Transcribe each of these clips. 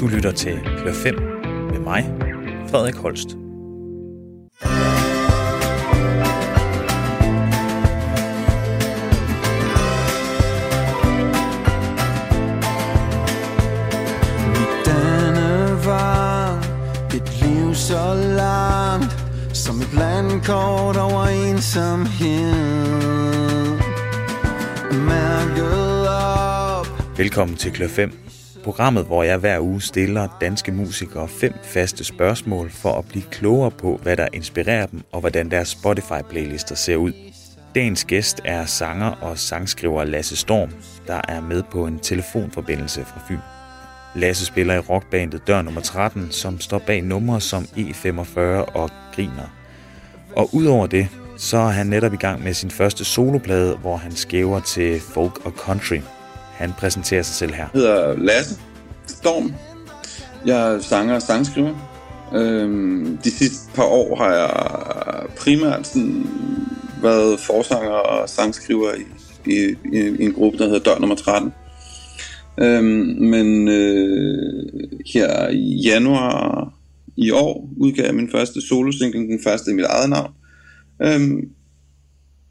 Du lytter til Klør 5 med mig, Frederik Holst. så langt Som et landkort over ensomhed. Mærket op. Velkommen til Klør 5, programmet, hvor jeg hver uge stiller danske musikere fem faste spørgsmål for at blive klogere på, hvad der inspirerer dem og hvordan deres Spotify-playlister ser ud. Dagens gæst er sanger og sangskriver Lasse Storm, der er med på en telefonforbindelse fra Fyn. Lasse spiller i rockbandet Dør nummer 13, som står bag numre som E45 og Griner. Og udover det, så er han netop i gang med sin første soloplade, hvor han skæver til folk og country. Han præsenterer sig selv her. Jeg hedder Lasse Storm. Jeg er sanger og sangskriver. Øhm, de sidste par år har jeg primært sådan været forsanger og sangskriver i, i, i en gruppe, der hedder Dør nummer 13. Øhm, men øh, her i januar i år udgav jeg min første solosingle, den første i mit eget navn. Øhm,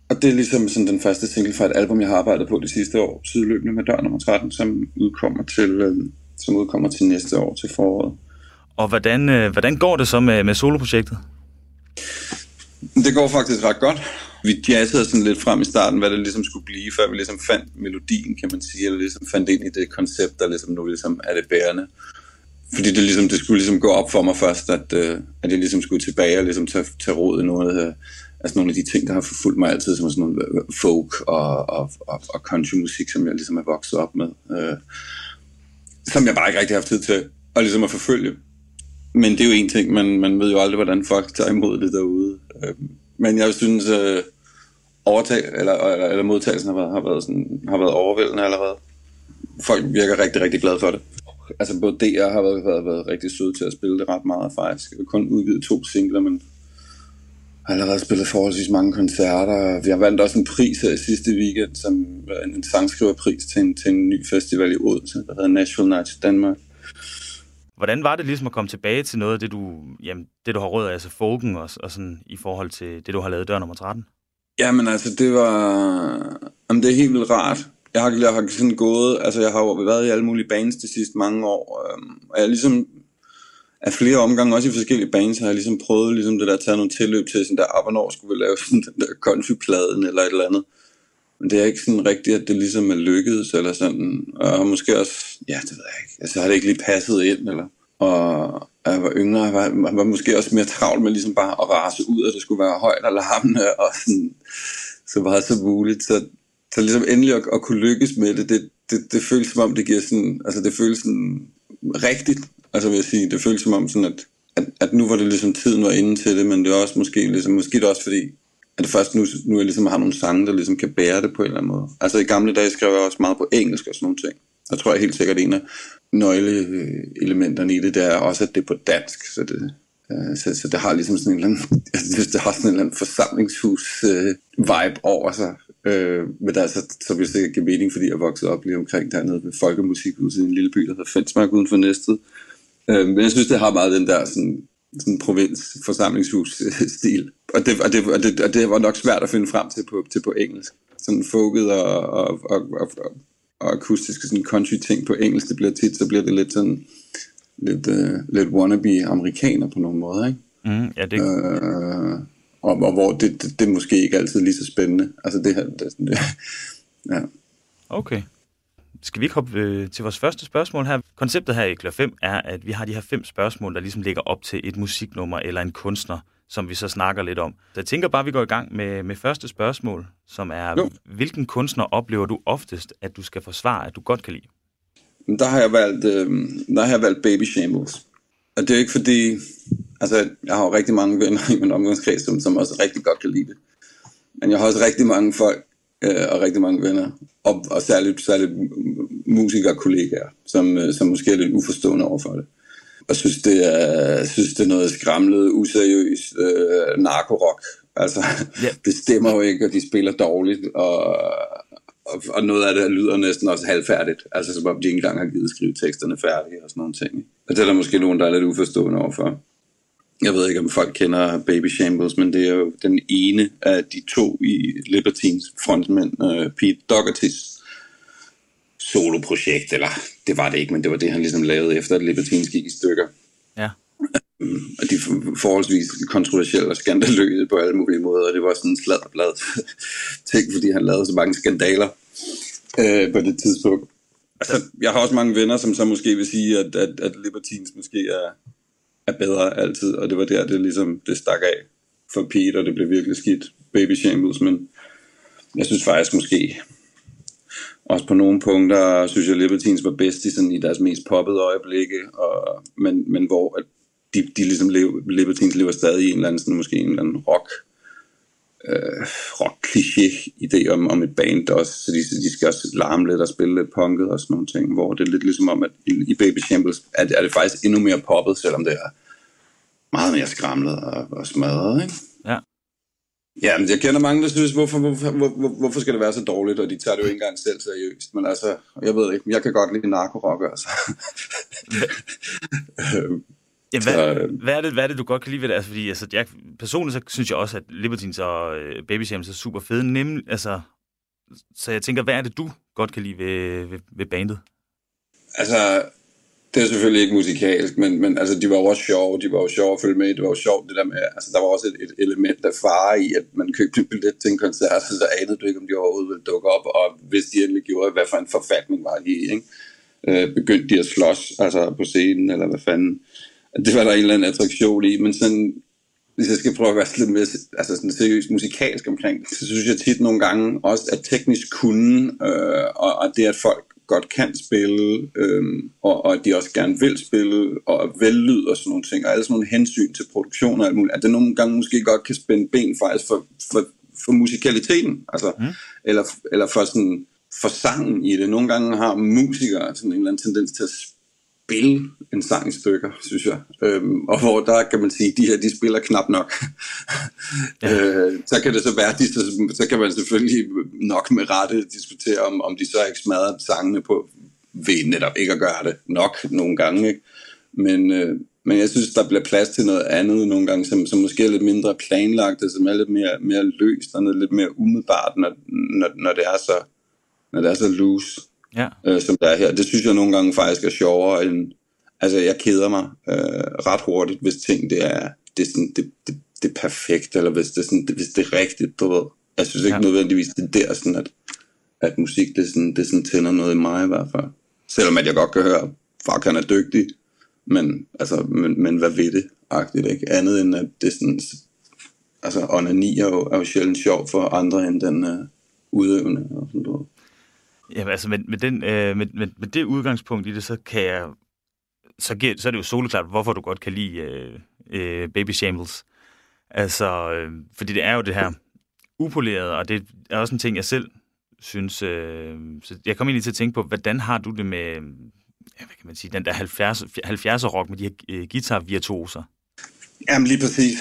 og det er ligesom sådan den første single fra et album, jeg har arbejdet på det sidste år, sideløbende med Dør nummer 13, som udkommer til, øh, som udkommer til næste år, til foråret. Og hvordan, øh, hvordan går det så med, med soloprojektet? Det går faktisk ret godt. Vi jazzede sådan lidt frem i starten, hvad det ligesom skulle blive, før vi ligesom fandt melodien, kan man sige, eller ligesom fandt ind i det koncept, der ligesom nu ligesom er det bærende. Fordi det, ligesom, det skulle ligesom gå op for mig først, at, øh, at jeg ligesom skulle tilbage og ligesom tage, tage råd i noget, øh, altså nogle af de ting, der har forfulgt mig altid, som sådan nogle øh, øh, folk og, og, og, og countrymusik, som jeg ligesom er vokset op med. Øh, som jeg bare ikke rigtig har haft tid til at, ligesom at forfølge. Men det er jo en ting, man, man ved jo aldrig, hvordan folk tager imod det derude. Øh, men jeg synes, øh, overtag, eller, eller, eller modtagelsen har været, har, været sådan, har været overvældende allerede. Folk virker rigtig, rigtig glade for det. Altså både DR har været, været, været rigtig søde til at spille det ret meget faktisk. Jeg har kun udgivet to singler, men allerede spillet forholdsvis mange koncerter. Vi har vandt også en pris her i sidste weekend, som en sangskriverpris til en, til en ny festival i Odense, der hedder National Nights Danmark. Hvordan var det ligesom at komme tilbage til noget af det, du, jamen, det, du har råd af, altså folken og, og sådan, i forhold til det, du har lavet dør nummer 13? Jamen altså, det var... Jamen, det er helt vildt rart. Jeg har, jeg har sådan gået... Altså, jeg har jo været i alle mulige bands de sidste mange år. Øhm, og jeg ligesom... Af flere omgange, også i forskellige bands, har jeg ligesom prøvet ligesom det der at tage nogle tilløb til, sådan der, ah, hvornår skulle vi lave sådan den der countrypladen eller et eller andet. Men det er ikke sådan rigtigt, at det ligesom er lykkedes, eller sådan. Og jeg har måske også, ja, det ved jeg ikke, altså har det ikke lige passet ind, eller. Og jeg var yngre, jeg var, jeg var måske også mere travlt med ligesom bare at rase ud, at det skulle være højt og larmende, og sådan, så meget som muligt. Så, så ligesom endelig at, at kunne lykkes med det, det, det, det føles som om, det giver sådan, altså det føles sådan rigtigt, altså vil jeg sige, det føles som om sådan, at, at, at nu var det ligesom tiden var inde til det, men det er også måske ligesom, måske det er også fordi, at det først nu, nu jeg ligesom har nogle sange, der ligesom kan bære det på en eller anden måde. Altså i gamle dage skrev jeg også meget på engelsk og sådan nogle ting. Jeg tror jeg helt sikkert, en af nøgleelementerne i det, det er også, at det er på dansk. Så det, øh, så, så det har ligesom sådan en eller anden, det har sådan en eller anden forsamlingshus-vibe øh, over sig. Øh, men der, er så, så vil det sikkert give mening, fordi jeg voksede op lige omkring dernede ved Folkemusikhuset i en lille by, der hedder Fensmark uden for Næstet. Øh, men jeg synes, det har meget den der sådan, sådan provins forsamlingshus-stil. Og det, og, det, og, det, og det var nok svært at finde frem til på, til på engelsk. Sådan folket og, og, og, og, og, akustiske sådan country ting på engelsk, det bliver tit, så bliver det lidt sådan lidt, uh, lidt wannabe amerikaner på nogle måder, ikke? Mm, ja, det... Uh, og, og hvor det, det, det er måske ikke altid lige så spændende. Altså det her, det, det, ja. Okay. Skal vi ikke hoppe øh, til vores første spørgsmål her? Konceptet her i Klør 5 er, at vi har de her fem spørgsmål, der ligesom ligger op til et musiknummer eller en kunstner, som vi så snakker lidt om. Så jeg tænker bare, at vi går i gang med, med første spørgsmål, som er, jo. hvilken kunstner oplever du oftest, at du skal forsvare, at du godt kan lide? Der har jeg valgt, øh, der har jeg valgt Baby Shambles. Og det er ikke fordi, altså jeg har jo rigtig mange venner i min omgangskreds, som, som også rigtig godt kan lide det. Men jeg har også rigtig mange folk øh, og rigtig mange venner, og, og særligt, særligt musikerkollegaer, som, øh, som måske er lidt uforstående over for det og synes, det er, synes, det er noget skramlet, useriøst øh, narkorok. Altså, yeah. det stemmer jo ikke, og de spiller dårligt, og, og, og noget af det lyder næsten også halvfærdigt, altså som om de ikke engang har givet skrive teksterne færdige og sådan nogle ting. Og det er der måske nogen, der er lidt uforstående overfor. Jeg ved ikke, om folk kender Baby Shambles, men det er jo den ene af de to i Libertines frontmænd, uh, Pete Dougherty's soloprojekt, eller det var det ikke, men det var det, han ligesom lavede efter, at Libertines gik i stykker. Ja. Og de er forholdsvis kontroversielle og skandaløse på alle mulige måder, og det var sådan en sladderblad ting, fordi han lavede så mange skandaler øh, på det tidspunkt. Altså, jeg har også mange venner, som så måske vil sige, at, at, at Libertines måske er, er bedre altid, og det var der, det ligesom det stak af for Pete, og det blev virkelig skidt. Baby Shambles, men jeg synes faktisk måske, også på nogle punkter, synes jeg, Libertines var bedst i, sådan, i deres mest poppede øjeblikke, og, men, men hvor at de, de ligesom lever, Libertines lever stadig i en eller anden, sådan, måske en eller anden rock, øh, rock-kliché idé om, om et band også, så de, de skal også larme lidt og spille lidt punket og sådan nogle ting, hvor det er lidt ligesom om, at i, i Baby Shambles er, er det faktisk endnu mere poppet, selvom det er meget mere skramlet og, og smadret, ikke? Ja. Ja, men jeg kender mange, der synes, hvorfor, hvorfor, hvor, hvorfor skal det være så dårligt, og de tager det jo ikke engang selv seriøst. Men altså, jeg ved ikke, jeg kan godt lide narkorock, altså. Ja, hvad, så, hvad, er det, hvad er det, du godt kan lide ved det? Altså, fordi altså, jeg, personligt så synes jeg også, at Libertines og øh, Baby Shams er super fede. Nemlig, altså, så jeg tænker, hvad er det, du godt kan lide ved, ved, ved bandet? Altså, det er selvfølgelig ikke musikalsk, men, men altså, de var jo også sjove, de var jo sjove at følge med, det var jo sjovt det der med, altså der var også et, et element af fare i, at man købte en billet til en koncert, så anede du ikke, om de overhovedet ville dukke op, og hvis de endelig gjorde, hvad for en forfatning var de i, ikke? Øh, begyndte de at slås, altså på scenen, eller hvad fanden. Det var der en eller anden attraktion i, men sådan, hvis jeg skal prøve at være lidt mere altså sådan seriøst musikalsk omkring det, så synes jeg tit nogle gange også, at teknisk kunne, øh, og, og det at folk godt kan spille, øhm, og, og at de også gerne vil spille, og vellyd og sådan nogle ting, og alle sådan nogle hensyn til produktion og alt muligt, at det nogle gange måske godt kan spænde ben faktisk for, for, for musikaliteten, altså, mm. eller, eller for sådan for sangen i det. Nogle gange har musikere sådan en eller anden tendens til at spille en sang i stykker, synes jeg. Øhm, og hvor der kan man sige, de her, de spiller knap nok. ja. øh, så kan det så være, de, så, så kan man selvfølgelig nok med rette diskutere, om, om de så ikke smadret sangene på ved netop ikke at gøre det nok nogle gange. Ikke? Men, øh, men jeg synes, der bliver plads til noget andet nogle gange, som, som måske er lidt mindre planlagt, og som er lidt mere, mere løst og noget lidt mere umiddelbart, når, når, når, det er så, når det er så loose ja. øh, som der er her. Det synes jeg nogle gange faktisk er sjovere end... Altså, jeg keder mig øh, ret hurtigt, hvis ting det er, det er, sådan, det, det, det er perfekt, eller hvis det, er sådan, det, hvis det er rigtigt, du ved. Jeg synes ikke ja. nødvendigvis, det er der, sådan at, at musik, det, sådan, det sådan tænder noget i mig i hvert fald. Selvom at jeg godt kan høre, fuck, han er dygtig, men, altså, men, men hvad ved det? Agtigt, ikke? Andet end at det er sådan, altså onani er jo, er jo sjældent sjov for andre end den uh, udøvende. Og sådan noget. Jamen altså med, med, den, øh, med, med, med det udgangspunkt i det, så kan jeg så, giver, så er det jo soleklart, hvorfor du godt kan lide øh, øh, Baby Shambles. Altså, øh, fordi det er jo det her upolerede, og det er også en ting, jeg selv synes... Øh, så jeg kom egentlig til at tænke på, hvordan har du det med, ja, hvad kan man sige, den der 70, 70'er rock med de her øh, guitar-virtuoser? Jamen lige præcis.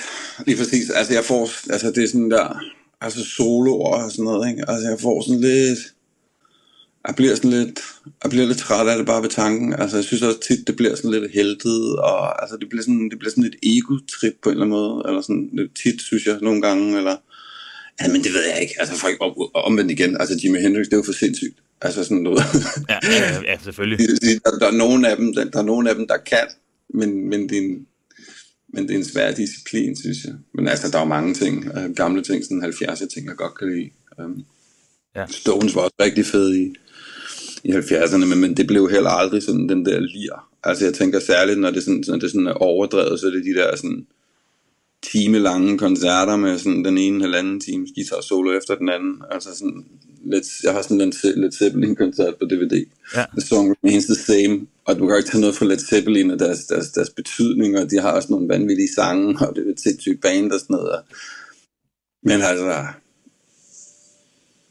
Lige præcis. Altså jeg får, altså det er sådan der, altså soloer og sådan noget, ikke? Altså jeg får sådan lidt, jeg bliver sådan lidt, jeg bliver lidt træt af det bare ved tanken. Altså, jeg synes også tit, det bliver sådan lidt heldet, og altså, det bliver sådan, det bliver sådan et ego-trip på en eller anden måde, eller sådan lidt tit, synes jeg, nogle gange, eller, ja, men det ved jeg ikke, altså, folk, omvendt igen, altså, Jimi Hendrix, det er jo for sindssygt, altså, sådan noget. Ja, ja, ja selvfølgelig. Der, der, er nogen af dem, der, der er nogen af dem, der kan, men, men det er en, men det er en svær disciplin, synes jeg. Men altså, der er jo mange ting, øh, gamle ting, sådan 70'er ting, jeg godt kan lide. Um, ja. Stones var også rigtig fed i, i 70'erne, men, men det blev heller aldrig sådan den der lir. Altså jeg tænker særligt, når det, sådan, når det sådan er overdrevet, så er det de der sådan time lange koncerter med sådan den ene halvanden times guitar solo efter den anden. Altså sådan lidt, jeg har sådan en Led Zeppelin koncert på DVD. Ja. The Song Remains the Same. Og du kan ikke tage noget fra Led Zeppelin og deres, deres, deres betydning, og de har også nogle vanvittige sange, og det er et sindssygt band og sådan noget. Men altså,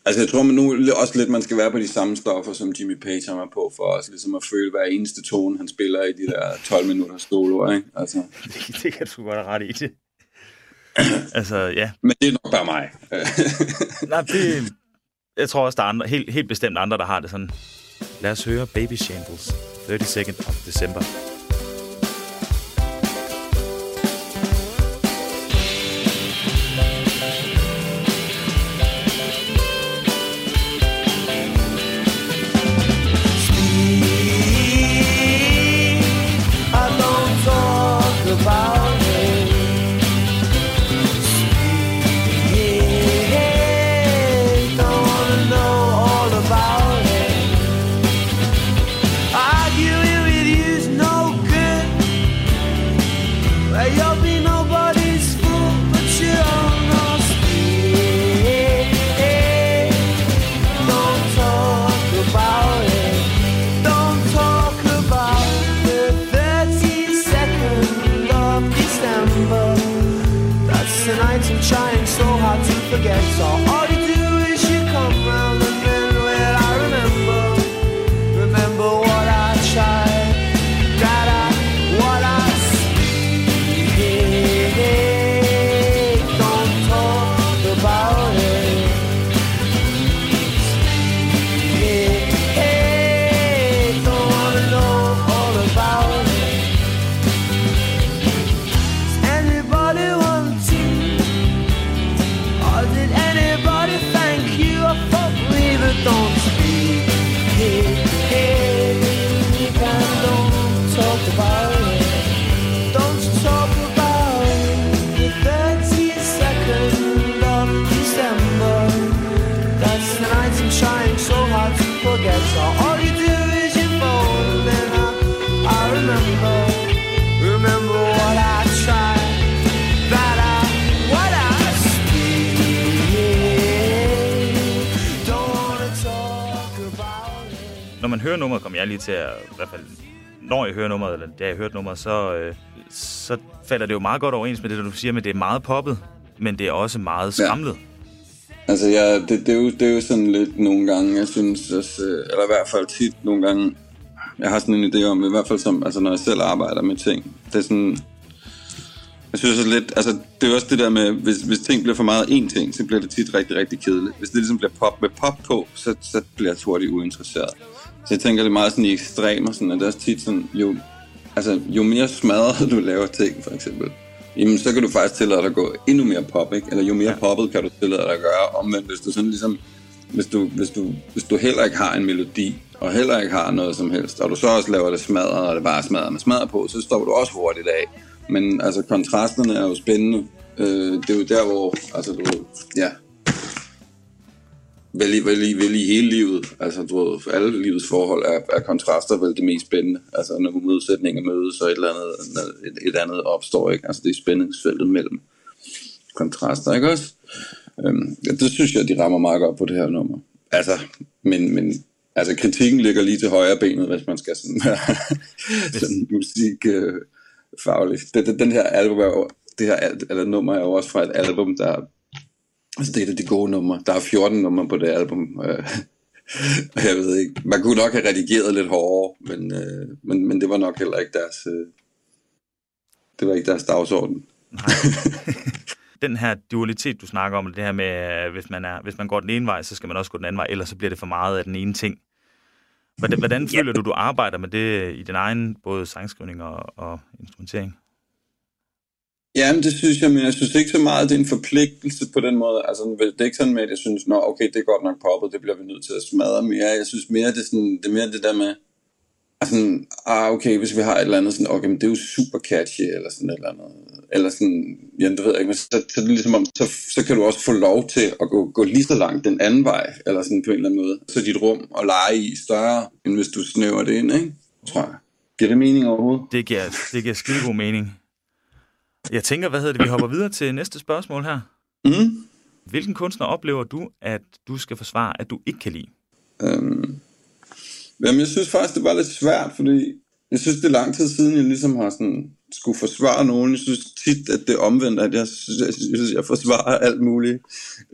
Altså jeg tror man nu også lidt, man skal være på de samme stoffer, som Jimmy Page har på, for os ligesom at føle hver eneste tone, han spiller i de der 12 minutter soloer, ikke? Altså. Det, det kan du godt have ret i det. altså, ja. Men det er nok bare mig. Nej, det, Jeg tror også, der er andre, helt, helt bestemt andre, der har det sådan. Lad os høre Baby Shambles, 32nd of December. Når man hører nummeret, kommer jeg lige til at, i hvert fald, når jeg hører nummeret, eller da jeg hørte nummeret, så, øh, så falder det jo meget godt overens med det, du siger, med det er meget poppet, men det er også meget Ja. skramlet. Altså, ja, det, det, er jo, det er jo sådan lidt nogle gange, jeg synes, at, øh, eller i hvert fald tit nogle gange, jeg har sådan en idé om, i hvert fald som, altså, når jeg selv arbejder med ting, det er sådan, jeg synes også lidt, altså det er også det der med, hvis, hvis ting bliver for meget én ting, så bliver det tit rigtig, rigtig kedeligt. Hvis det ligesom bliver pop med pop på, så, så bliver jeg hurtigt uinteresseret. Så jeg tænker det meget sådan i ekstremer, sådan, at det er tit sådan, jo, altså, jo mere smadret du laver ting, for eksempel, jamen så kan du faktisk tillade dig at gå endnu mere pop, ikke? Eller jo mere ja. poppet kan du tillade dig at gøre, omvendt hvis du sådan ligesom, hvis du, hvis, du, hvis du heller ikke har en melodi, og heller ikke har noget som helst, og du så også laver det smadret, og det bare smadret med smadret på, så stopper du også hurtigt af. Men altså, kontrasterne er jo spændende. Øh, det er jo der, hvor, altså du, ja, vel, vel, vel i hele livet, altså du ved, for alle livets forhold er, er kontraster vel det mest spændende. Altså når modsætninger mødes, og et eller andet, et, et andet opstår, ikke? Altså det er spændingsfeltet mellem kontraster, ikke også? Øhm, ja, det synes jeg, de rammer meget godt på det her nummer. Altså, men, men altså, kritikken ligger lige til højre benet, hvis man skal sådan, sådan musik øh, fagligt. Det, den her album er jo, det her eller nummer er jo også fra et album, der altså det er et af de gode numre. Der er 14 numre på det album. Øh, jeg ved ikke, man kunne nok have redigeret lidt hårdere, men, øh, men, men det var nok heller ikke deres, øh, det var ikke deres dagsorden. Den her dualitet, du snakker om, det her med, at hvis man, er, hvis man går den ene vej, så skal man også gå den anden vej, ellers så bliver det for meget af den ene ting. Hvordan, hvordan føler du, du arbejder med det i din egen både sangskrivning og, og instrumentering? Jamen, det synes jeg, men jeg synes ikke så meget, det er en forpligtelse på den måde. Altså, det er ikke sådan med, at jeg synes, nå, okay, det er godt nok poppet, det bliver vi nødt til at smadre mere. Jeg synes mere, det er, sådan, det er mere det der med, altså, ah, okay, hvis vi har et eller andet sådan, okay, men det er jo super catchy, eller sådan et eller andet. Eller sådan, ja, det ved jeg ikke, men så, så, er det ligesom om, så, så kan du også få lov til at gå, gå lige så langt den anden vej, eller sådan på en eller anden måde. Så dit rum og lege i større, end hvis du snæver det ind, ikke? Tror jeg. Giver det mening overhovedet? Det giver, det giver skide god mening. Jeg tænker, hvad hedder det, vi hopper videre til næste spørgsmål her. Mm. Hvilken kunstner oplever du, at du skal forsvare, at du ikke kan lide? Øhm, jamen, jeg synes faktisk, det var lidt svært, fordi jeg synes, det er lang tid siden, jeg ligesom har sådan, skulle forsvare nogen. Jeg synes tit, at det er omvendt, at jeg synes, jeg, synes, jeg forsvarer alt muligt,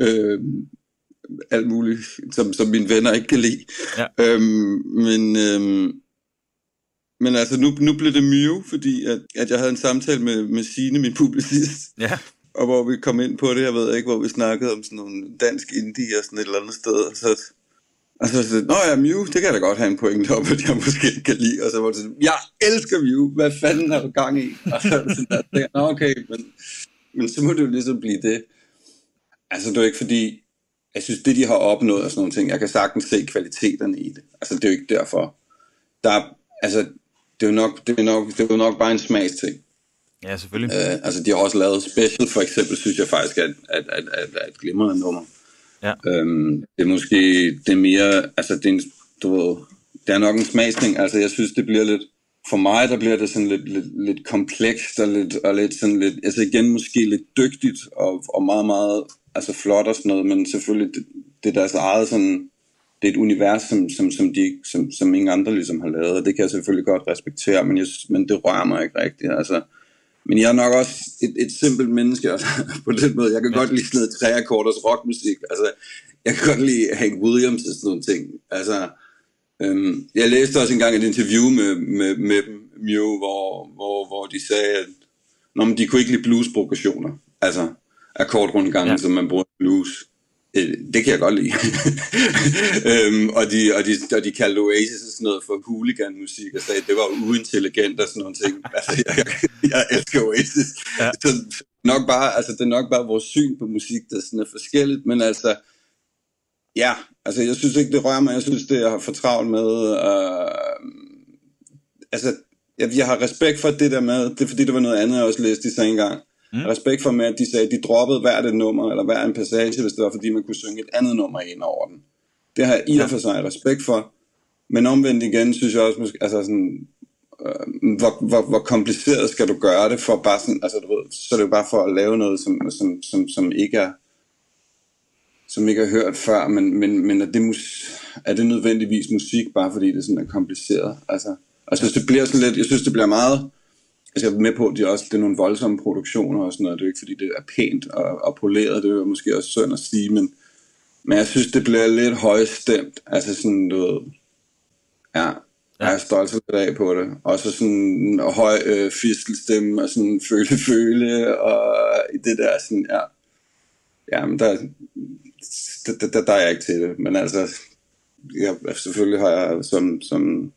øhm, alt muligt, som, som mine venner ikke kan lide. Ja. Øhm, men, øhm, men altså, nu, nu blev det Mew, fordi at, at jeg havde en samtale med, med Signe, min publicist, Ja. og hvor vi kom ind på det, jeg ved ikke, hvor vi snakkede om sådan nogle dansk indie og sådan et eller andet sted, og så, og så sagde nå ja, Mew, det kan jeg da godt have en pointe op, at jeg måske ikke kan lide, og så var det sådan, jeg elsker Mew, hvad fanden er du gang i? Og så sådan der, nå okay, men, men så må det jo ligesom blive det. Altså det er jo ikke fordi, jeg synes, det de har opnået og sådan nogle ting, jeg kan sagtens se kvaliteterne i det. Altså det er jo ikke derfor. Der er, altså, det er jo nok, det er nok, det er jo nok bare en smagsting. Ja, selvfølgelig. Øh, altså de har også lavet Special for eksempel, synes jeg faktisk er, er, er, er, er et glimrende nummer. Ja. Øhm, det er måske, det er mere, altså det er, en, du ved, det er nok en smagsning, altså jeg synes det bliver lidt, for mig der bliver det sådan lidt, lidt, lidt komplekst og lidt, og lidt sådan lidt, altså igen måske lidt dygtigt og, og meget, meget, altså flot og sådan noget, men selvfølgelig det, det er deres eget sådan, det er et univers, som, som, som, de, som, som ingen andre ligesom har lavet, og det kan jeg selvfølgelig godt respektere, men, jeg, men det rører mig ikke rigtigt, altså men jeg er nok også et, et simpelt menneske, altså, på den måde. Jeg kan godt lide sådan noget treakkorders rockmusik. Altså, jeg kan godt lide Hank Williams og sådan nogle ting. Altså, øhm, jeg læste også engang et interview med, med, med dem, Mew, hvor, hvor, hvor de sagde, at Nå, men de kunne ikke lide blues-progressioner. Altså, akkordrundgangen, ja. som man bruger blues. Øh, det kan jeg godt lide. øhm, og, de, og, de, og de kaldte Oasis sådan noget for hooligan-musik, og sagde, at det var uintelligent og sådan nogle ting. Altså, jeg, jeg, jeg elsker Oasis. Ja. Så nok bare, altså, det er nok bare vores syn på musik, der sådan er forskelligt, men altså, ja, altså, jeg synes ikke, det rører mig. Jeg synes, det jeg har for travlt med. Øh, altså, jeg, jeg har respekt for det der med, det er fordi, det var noget andet, jeg også læste i sig engang Mm. Respekt for med, at de sagde, at de droppede hvert et nummer, eller hver en passage, hvis det var, fordi man kunne synge et andet nummer ind over den. Det har jeg i og for sig respekt for. Men omvendt igen, synes jeg også, altså sådan, øh, hvor, hvor, hvor kompliceret skal du gøre det for bare sådan, altså du ved, så er det jo bare for at lave noget, som, som, som, som ikke er som ikke har hørt før, men, men, men er, det mus, er det nødvendigvis musik, bare fordi det sådan er kompliceret? Altså, altså det bliver sådan lidt, jeg synes, det bliver meget, Altså jeg er med på, at de også, det er nogle voldsomme produktioner og sådan noget. Det er jo ikke fordi, det er pænt og, og poleret. Det er jo måske også synd at sige, men, men jeg synes, det bliver lidt højstemt. Altså sådan, du ved, ja, jeg er stolt lidt af på det. Og så sådan en høj øh, fistelstemme og sådan føle-føle og det der sådan, ja. Ja, men der, der, der, der er jeg ikke til det. Men altså, jeg, selvfølgelig har jeg som, som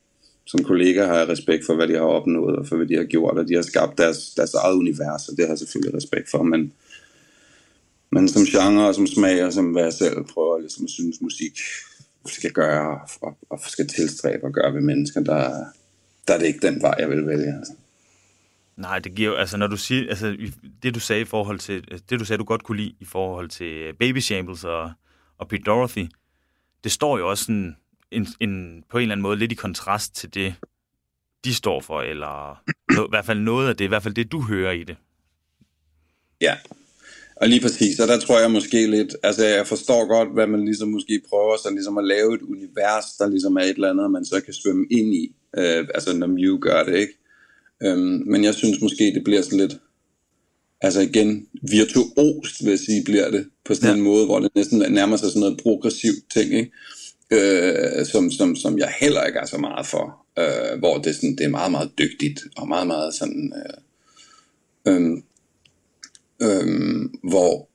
som kollega har jeg respekt for, hvad de har opnået, og for hvad de har gjort, og de har skabt deres, deres eget univers, og det har jeg selvfølgelig respekt for, men, men som genre og som smag, og som hvad jeg selv prøver ligesom at synes musik skal gøre, og, og skal tilstræbe og gøre ved mennesker, der, der er det ikke den vej, jeg vil vælge. Altså. Nej, det giver altså når du siger, altså det du sagde i forhold til, det du sagde, du godt kunne lide i forhold til Baby Shambles og, og Pete Dorothy, det står jo også sådan en, en, på en eller anden måde lidt i kontrast til det, de står for, eller no, i hvert fald noget af det, i hvert fald det, du hører i det. Ja, og lige præcis, og der tror jeg måske lidt, altså jeg forstår godt, hvad man ligesom måske prøver så ligesom at lave et univers, der ligesom er et eller andet, man så kan svømme ind i, øh, altså når Mew gør det, ikke? Øhm, men jeg synes måske, det bliver sådan lidt, altså igen, virtuost, vil jeg sige, bliver det, på sådan ja. en måde, hvor det næsten nærmer sig sådan noget progressivt ting, ikke? Øh, som, som, som jeg heller ikke er så meget for, øh, hvor det, sådan, det er meget, meget dygtigt, og meget, meget sådan, øh, øh, øh, hvor,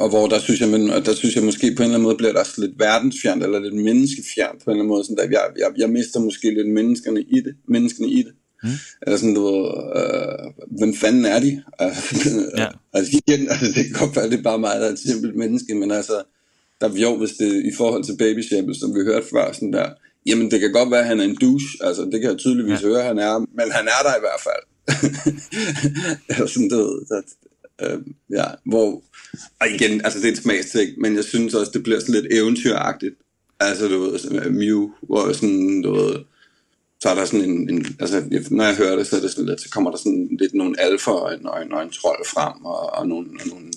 og hvor der synes jeg, men, der synes jeg måske på en eller anden måde bliver der lidt verdensfjernt, eller lidt menneskefjernt på en eller anden måde, sådan, at jeg, jeg, jeg mister måske lidt menneskerne i det, menneskene i det. Mm. Eller sådan, du ved, øh, hvem fanden er de? ja. altså, igen, altså, det kan godt være, det er bare mig, der er et simpelt menneske, men altså, der jo, hvis det i forhold til Baby Shambles, som vi hørte før, sådan der, jamen det kan godt være, at han er en douche, altså det kan jeg tydeligvis ja. høre, han er, men han er der i hvert fald. Eller sådan, du ved, at, øh, ja, hvor, og igen, altså det er et smagsting, men jeg synes også, det bliver sådan lidt eventyragtigt. Altså, du ved, sådan, Mew, hvor sådan, du ved, så er der sådan en, en, altså når jeg hører det, så er det sådan lidt, så kommer der sådan lidt nogle alfer og en, og en, og en trold frem, og, og nogle, og nogle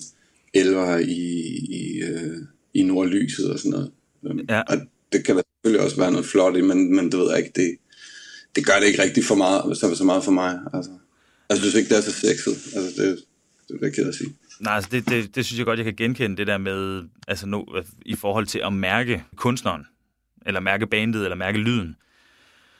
elver i, i øh, i nordlyset og sådan noget. Øhm, ja. Og det kan der selvfølgelig også være noget flot i, men, men det ved jeg ikke, det, det gør det ikke rigtigt for meget, så, så meget for mig. Altså, jeg synes ikke, det er så sexet. Altså, det, det er jeg ked at sige. Nej, altså det, det, det synes jeg godt, jeg kan genkende, det der med, altså nu, i forhold til at mærke kunstneren, eller mærke bandet, eller mærke lyden.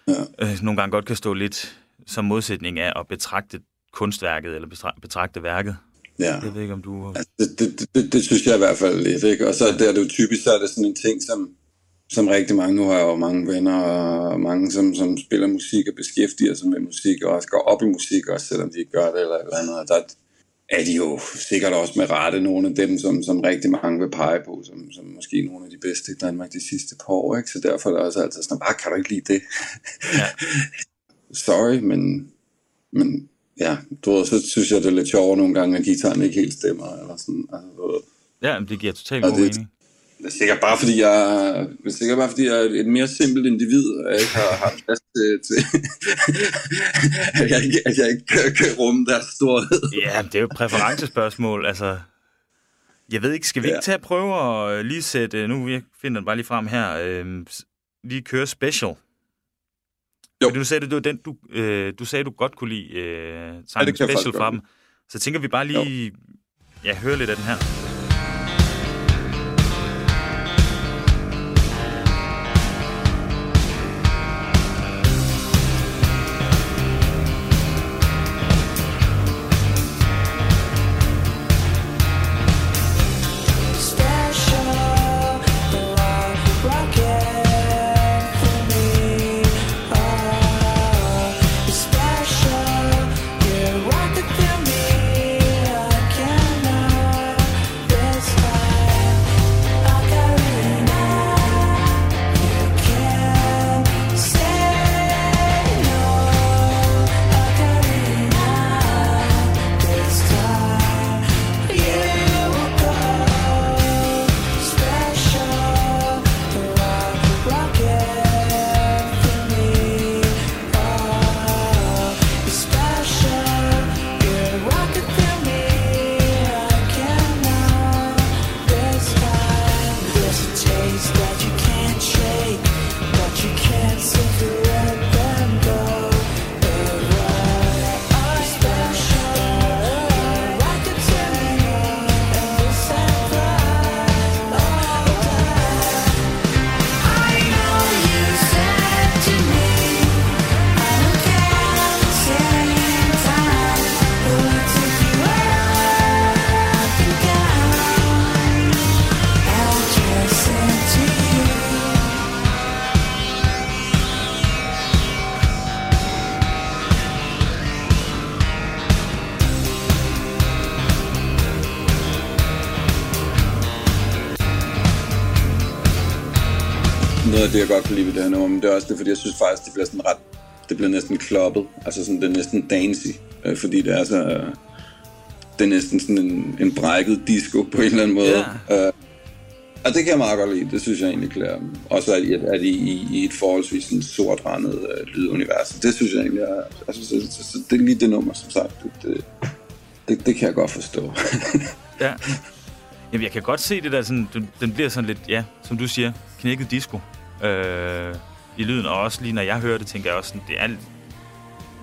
Ja. Øh, nogle gange godt kan stå lidt som modsætning af at betragte kunstværket, eller betragte værket. Ja. Jeg ved ikke, om du... Altså, det, det, det, det synes jeg i hvert fald lidt, ikke? Og så der er det jo typisk, så er det sådan en ting, som, som rigtig mange, nu har jeg jo mange venner, og mange, som, som spiller musik og beskæftiger sig med musik, og også går op i musik, også selvom de ikke gør det eller et eller andet. Og der er de jo sikkert også med rette nogle af dem, som, som rigtig mange vil pege på, som, som måske nogle af de bedste i Danmark de sidste par år, ikke? Så derfor er det også altid sådan, bare kan du ikke lide det? Ja. Sorry, men, men ja, du ved, så synes jeg, det er lidt sjovere nogle gange, at gitaren ikke helt stemmer, eller sådan, altså, du ved. Ja, men det giver totalt god det- mening. Det er sikkert bare fordi jeg, det er sikkert bare fordi jeg er et mere simpelt individ, og jeg ikke har haft plads til, til at, jeg ikke, at jeg ikke kan, kan rumme deres storhed. Ja, det er jo et præferencespørgsmål. Altså, jeg ved ikke, skal vi ikke tage og prøve at øh, lige sætte... Nu jeg finder den bare lige frem her. Øh, lige køre special. Jo. Fordi nu sagde du, det var den, du, øh, du sagde, du godt kunne lide øh, sangen Ja, special fra dem. Så tænker vi bare lige... Ja, høre lidt af den her. Noget af det, jeg godt kan lide ved det her nummer, men det er også det, fordi jeg synes faktisk, det bliver sådan ret, det bliver næsten kloppet, altså sådan, det er næsten dancey, øh, fordi det er så, øh, det er næsten sådan en, en brækket disco på en eller anden måde. Ja. Øh, og det kan jeg meget godt lide, det synes jeg egentlig klæder dem. Også at, at, at i, i, i et forholdsvis sådan sortrendet øh, lydunivers. Det synes jeg egentlig er, altså, så, så, så, det er lige det nummer, som sagt. Det, det, det, det kan jeg godt forstå. Ja. Jamen, jeg kan godt se det der, sådan, den, den bliver sådan lidt, ja, som du siger, knækket disco øh, i lyden. Og også lige når jeg hører det, tænker jeg også, sådan, det er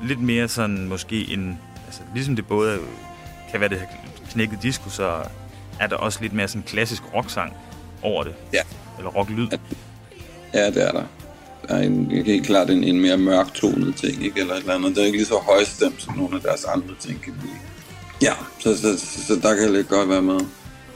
lidt mere sådan måske en, altså ligesom det både kan være det her knækket disco, så er der også lidt mere sådan klassisk rocksang over det. Ja. Eller rocklyd. Ja, det er der. Der er en, helt klart en, en mere mørktonet ting, ikke? Eller et eller andet. Det er ikke lige så højstemt, som nogle af deres andre ting kan blive. Ja, så, så, så, så der kan jeg lidt godt være med.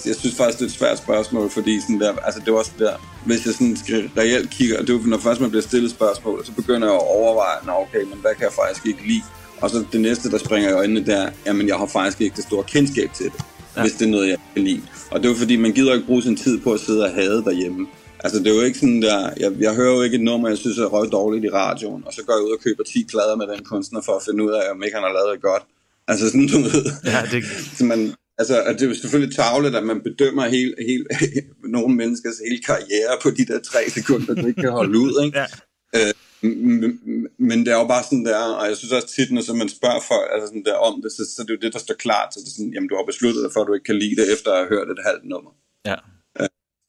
Jeg synes faktisk, det er et svært spørgsmål, fordi sådan der, altså det er også der, hvis jeg sådan skal reelt kigger, det er når først man bliver stillet spørgsmål, så begynder jeg at overveje, nå okay, men hvad kan jeg faktisk ikke lide? Og så det næste, der springer i øjnene, det er, jamen jeg har faktisk ikke det store kendskab til det, ja. hvis det er noget, jeg kan lide. Og det er fordi, man gider ikke bruge sin tid på at sidde og hade derhjemme. Altså det er jo ikke sådan der, jeg, jeg hører jo ikke et nummer, jeg synes er røg dårligt i radioen, og så går jeg ud og køber 10 plader med den kunstner for at finde ud af, om ikke han har lavet det godt. Altså sådan, du ved. Ja, det, Så man, altså, at det er selvfølgelig tavlet, at man bedømmer hele, hele, nogle menneskers hele karriere på de der tre sekunder, du ikke kan holde ud, ikke? ja. M- m- Men det er jo bare sådan der, og jeg synes også tit, når så man spørger folk altså sådan der om det, så, så det er jo det, der står klart. Så det er sådan, jamen du har besluttet dig for, at du ikke kan lide det, efter at have hørt et halvt nummer ja.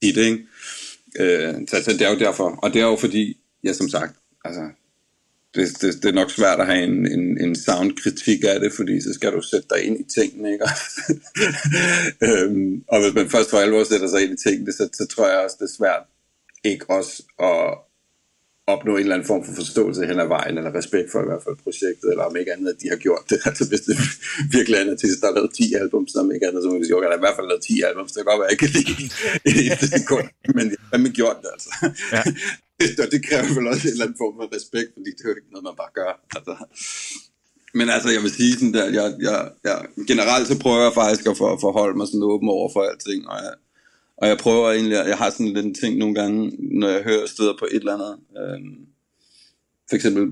i det, ikke? Øh, så, så det er jo derfor. Og det er jo fordi, ja som sagt, altså, det, det, det er nok svært at have en, en, en soundkritik af det, fordi så skal du sætte dig ind i tingene, ikke? øhm, og hvis man først for alvor sætter sig ind i tingene, så, så tror jeg også, det er svært ikke også at, opnå en eller anden form for forståelse hen ad vejen, eller respekt for i hvert fald projektet, eller om ikke andet, at de har gjort det. Altså hvis det virkelig er en artist, der har lavet 10 album, så om ikke andet, så må vi sige, okay, der har i hvert fald lavet 10 album, så det kan godt være, at jeg kan lide et sekund, men hvad har gjort det, altså. Ja. det, det kræver vel også en eller anden form for respekt, fordi det er jo ikke noget, man bare gør. Altså. Men altså, jeg vil sige sådan der, jeg, jeg, jeg, generelt så prøver jeg faktisk at for, forholde mig sådan åben over for alting, og jeg, og jeg prøver egentlig, jeg har sådan lidt en ting nogle gange, når jeg hører steder på et eller andet. Øh, for eksempel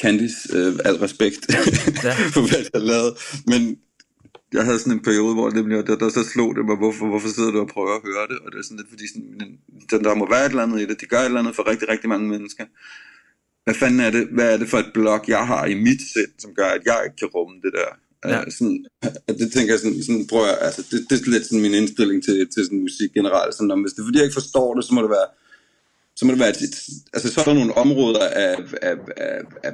Candice, øh, al respekt ja. for hvad jeg har lavet. Men jeg havde sådan en periode, hvor det blev, der, der så slog det mig, hvorfor, hvorfor sidder du og prøver at høre det? Og det er sådan lidt, fordi sådan, den, der må være et eller andet i det. De gør et eller andet for rigtig, rigtig mange mennesker. Hvad fanden er det, hvad er det for et blok, jeg har i mit sind, som gør, at jeg ikke kan rumme det der? Ja. Uh, sådan, det tænker jeg sådan, sådan prøver jeg, altså, det, det er lidt sådan min indstilling til, til sådan musik generelt. Sådan, om, hvis det er fordi, jeg ikke forstår det, så må det være, så må det være, altså så er der nogle områder af, af, af, af,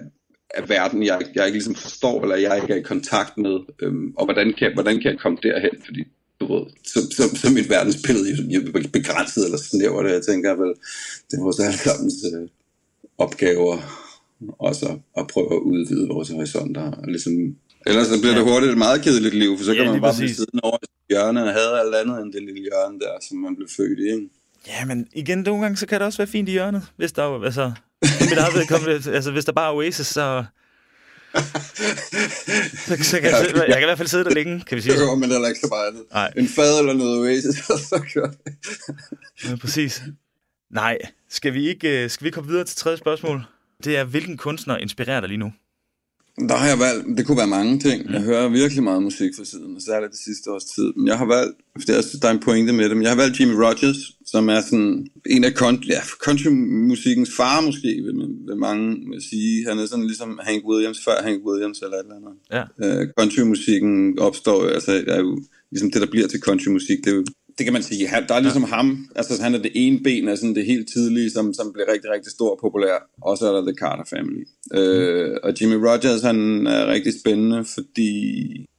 af verden, jeg, jeg ikke ligesom forstår, eller jeg ikke er i kontakt med, øhm, og hvordan kan, hvordan kan jeg komme derhen, fordi du ved, så, så, så mit verdensbillede er begrænset eller snævert, og jeg tænker vel, det er vores allesammens øh, opgaver, også at prøve at udvide vores horisonter, og ligesom Ellers så bliver ja. det hurtigt et meget kedeligt liv, for så ja, kan man bare præcis. blive siddende over i hjørnet og have alt andet end det lille hjørne der, som man blev født i. Ikke? Ja, men igen, nogle gange, så kan det også være fint i hjørnet, hvis der, altså, mit eget altså, hvis der bare er Oasis, så... så, så kan jeg, jeg kan i hvert fald sidde der længe, kan vi sige. Det går, men der ikke så meget andet. Nej. En fad eller noget Oasis, så kører det. ja, præcis. Nej, skal vi ikke øh, skal vi komme videre til tredje spørgsmål? Det er, hvilken kunstner inspirerer dig lige nu? Der har jeg valgt, det kunne være mange ting. Jeg hører virkelig meget musik for siden, og særligt det sidste års tid. Men jeg har valgt, det er, der er en pointe med det, men jeg har valgt Jimmy Rogers, som er sådan en af country, ja, countrymusikkens far måske, vil, vil mange vil sige. Han er sådan ligesom Hank Williams, før Hank Williams eller et eller andet. Ja. Uh, countrymusikken opstår, altså er jo ligesom det, der bliver til countrymusik, det er jo det kan man sige. Han, der er ligesom ja. ham, altså han er det ene ben af sådan det helt tidlige, som, som blev rigtig, rigtig stor og populær. Og så er der The Carter Family. Mm. Øh, og Jimmy Rogers, han er rigtig spændende, fordi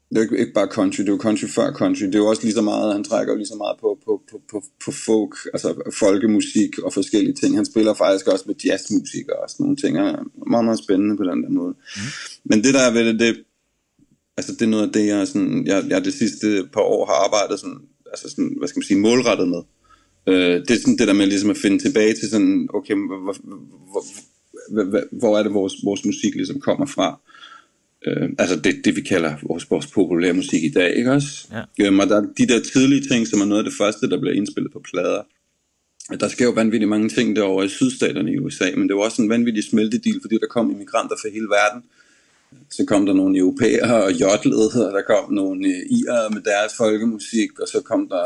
det er jo ikke, bare country, det er jo country før country. Det er jo også lige så meget, han trækker jo lige så meget på, på, på, på, på folk, altså folkemusik og forskellige ting. Han spiller faktisk også med jazzmusik og sådan nogle ting. Er meget, meget spændende på den der måde. Mm. Men det der er ved det, det, altså det er noget af det, jeg, sådan, jeg, jeg det sidste par år har arbejdet sådan altså sådan, hvad skal man sige, målrettet med. Øh, det er sådan det der med ligesom at finde tilbage til sådan, okay, hvor, hvor, hvor, hvor er det vores, vores musik ligesom kommer fra. Øh, altså det, det vi kalder vores, vores populære musik i dag, ikke også? Ja. Øhm, og der er de der tidlige ting, som er noget af det første, der bliver indspillet på plader. Der sker jo vanvittigt mange ting derovre i sydstaterne i USA, men det var også en vanvittig smeltedil, fordi der kom immigranter fra hele verden, så kom der nogle europæere og jodlede, og der kom nogle øh, irer med deres folkemusik, og så kom der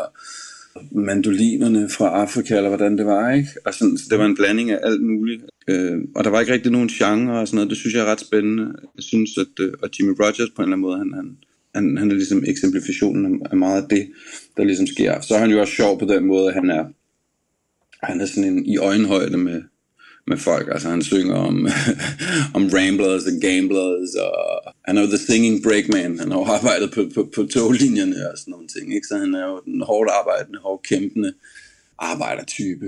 mandolinerne fra Afrika, eller hvordan det var, ikke? Og sådan, så det var en blanding af alt muligt. Øh, og der var ikke rigtig nogen genre og sådan noget. Det synes jeg er ret spændende. Jeg synes, at øh, og Jimmy Rogers på en eller anden måde, han, han, han, han er ligesom eksemplifikationen af meget af det, der ligesom sker. Så er han jo også sjov på den måde, at han er, han er sådan en i øjenhøjde med, med folk. Altså han synger om, om ramblers og gamblers, og han er jo the singing breakman. Han har jo arbejdet på, på, på toglinjerne og sådan nogle ting. Ikke? Så han er jo den hårdt arbejdende, hårdt kæmpende arbejdertype.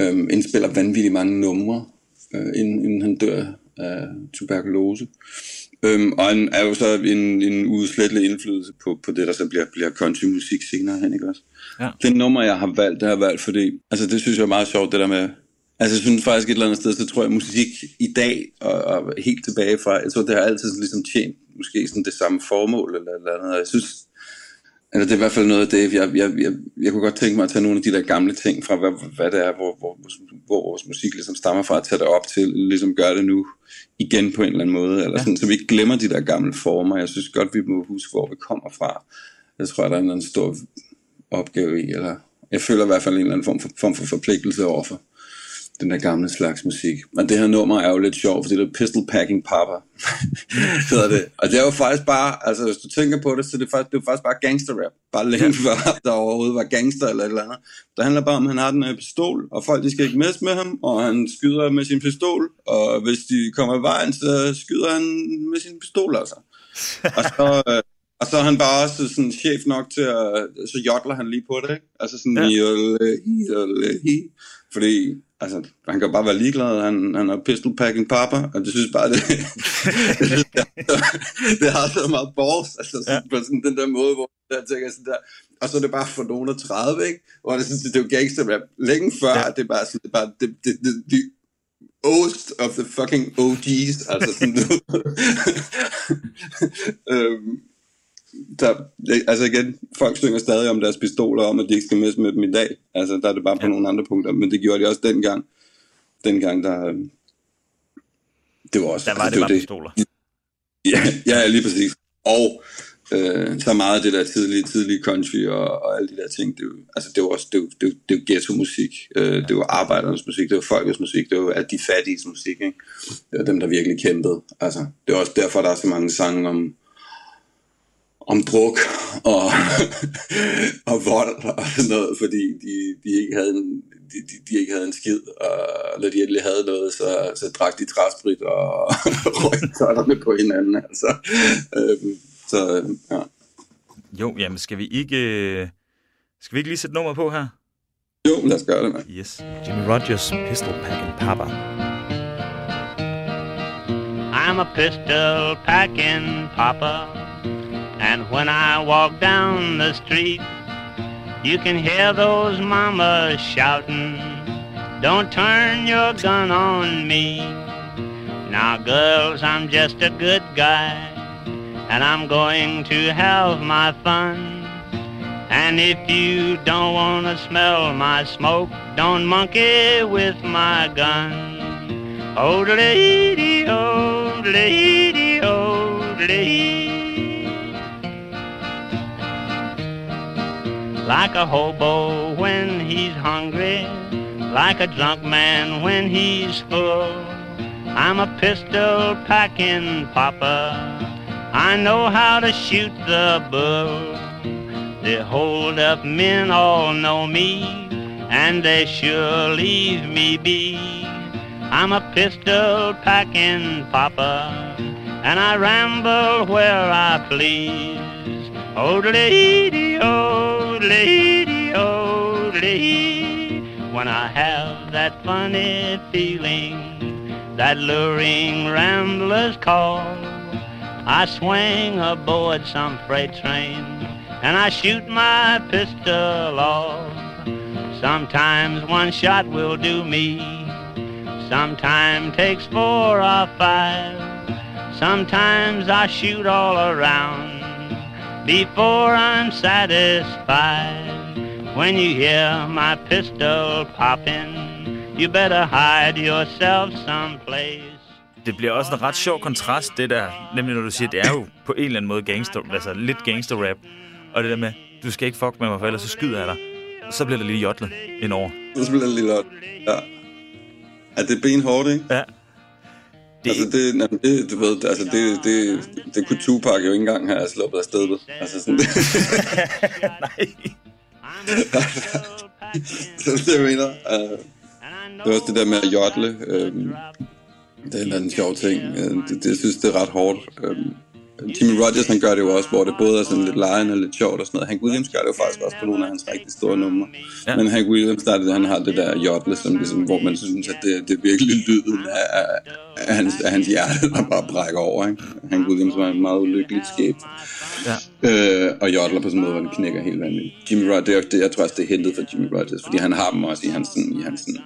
Øhm, indspiller vanvittigt mange numre, øh, inden, inden han dør af tuberkulose. Øhm, og han er jo så en, en udslættelig indflydelse på, på det, der så bliver, bliver countrymusik senere hen, ikke også? Ja. Det nummer, jeg har valgt, det har jeg valgt, fordi altså, det synes jeg er meget sjovt, det der med, Altså jeg synes faktisk et eller andet sted, så tror jeg, at musik i dag, og, og helt tilbage fra, jeg tror, det har altid ligesom tjent måske sådan det samme formål eller eller andet, og jeg synes, eller det er i hvert fald noget af det, jeg, jeg, jeg, jeg kunne godt tænke mig at tage nogle af de der gamle ting fra, hvad, hvad det er, hvor, hvor, hvor vores musik ligesom stammer fra, at tage det op til, ligesom gøre det nu igen på en eller anden måde, eller sådan, så vi ikke glemmer de der gamle former. Jeg synes godt, vi må huske, hvor vi kommer fra. Jeg tror, der er en eller anden stor opgave i, eller jeg føler i hvert fald en eller anden form for, form for forpligtelse overfor den der gamle slags musik. Og det her nummer er jo lidt sjovt, fordi det er Pistol Packing Papa, hedder det. Og det er jo faktisk bare, altså hvis du tænker på det, så det er faktisk, det er faktisk bare gangster rap. Bare længe før der overhovedet var gangster eller et eller andet. Det handler bare om, at han har den her pistol, og folk de skal ikke messe med ham, og han skyder med sin pistol, og hvis de kommer i vejen, så skyder han med sin pistol altså. og så, øh, og så er han bare også sådan chef nok til at, så jodler han lige på det, ikke? Altså sådan, ja. fordi Altså, han kan bare være ligeglad, han, han er pistol packing papa, og det synes bare, det, det, synes, det, det har så meget balls, altså sådan, på sådan den der måde, hvor jeg tænker sådan der, og så er det bare for nogen af 30, ikke? Hvor det, synes, det er jo gangster rap. Længe før, ja. det er bare sådan, det er bare, det, det, det, det, oldest of the fucking OG's, altså sådan øhm, der, altså igen, folk synger stadig om deres pistoler, om at de ikke skal miste med dem i dag. Altså, der er det bare på ja. nogle andre punkter, men det gjorde de også dengang. Dengang, der... Øhm, det var også... Der var altså, det, det bare det, pistoler. Ja, ja, lige præcis. Og øh, så meget af det der tidlige, tidlige country og, og alle de der ting, det, altså, det var også det, var, det, var, det var ghetto-musik, øh, det var arbejdernes musik, det var folkets musik, det var de fattige musik, ikke? det var dem, der virkelig kæmpede. Altså, det er også derfor, der er så mange sange om, om druk og, og vold og sådan noget, fordi de, de ikke havde en, de, de, de ikke havde en skid, og når de endelig havde noget, så, så drak de træsprit og røg med på hinanden. Altså. Øhm, så ja. Jo, jamen skal vi ikke, skal vi ikke lige sætte nummer på her? Jo, lad os gøre det, man. Yes. Jimmy Rogers, Pistol Packing Papa. I'm a pistol packing papa And when I walk down the street, you can hear those mamas shouting, Don't turn your gun on me. Now, girls, I'm just a good guy, and I'm going to have my fun. And if you don't want to smell my smoke, don't monkey with my gun. Old lady, old lady, old lady. Like a hobo when he's hungry, like a drunk man when he's full. I'm a pistol packing papa. I know how to shoot the bull. The hold up men all know me, and they sure leave me be. I'm a pistol packing papa, and I ramble where I please. Oh, lady, old lady, old lady, when I have that funny feeling, that luring rambler's call, I swing aboard some freight train and I shoot my pistol off. Sometimes one shot will do me, sometimes takes four or five, sometimes I shoot all around before I'm satisfied. When you hear my pistol popping, you better hide yourself someplace. Det bliver også en ret sjov kontrast, det der, nemlig når du siger, det er jo på en eller anden måde gangster, altså lidt gangster-rap, og det der med, du skal ikke fuck med mig, for ellers så skyder jeg dig. Så bliver der lige jodlet indover. Så bliver der lige jodlet, ja. Er det benhårdt, ikke? Ja. Det... Altså, det, jamen, det, du ved, altså, det, det, det kunne Tupac jo ikke engang have sluppet af sted Altså, sådan det. Nej. så det, jeg mener. Uh, det er også det der med at jodle. Uh, det er en eller anden sjov ting. Uh, det, det, jeg synes, det er ret hårdt. Uh, Jimmy Rogers, han gør det jo også, hvor det både er sådan lidt lejende og lidt sjovt og sådan noget. Hank Williams gør det jo faktisk også på nogle af hans rigtig store numre. Ja. Men Hank Williams, der er det, han har det der jodle, som ligesom, hvor man synes, at det, det er virkelig lyden af, af, hans, af hans hjerte, der bare brækker over. Ikke? Hank Williams var en meget ulykkelig skæb. Ja. Øh, og jodler på sådan en måde, hvor den knækker helt vanvittigt. Jimmy Rogers, det, det, jeg tror også, det er hentet fra Jimmy Rogers, fordi han har dem også i hans, sådan, i hans sådan,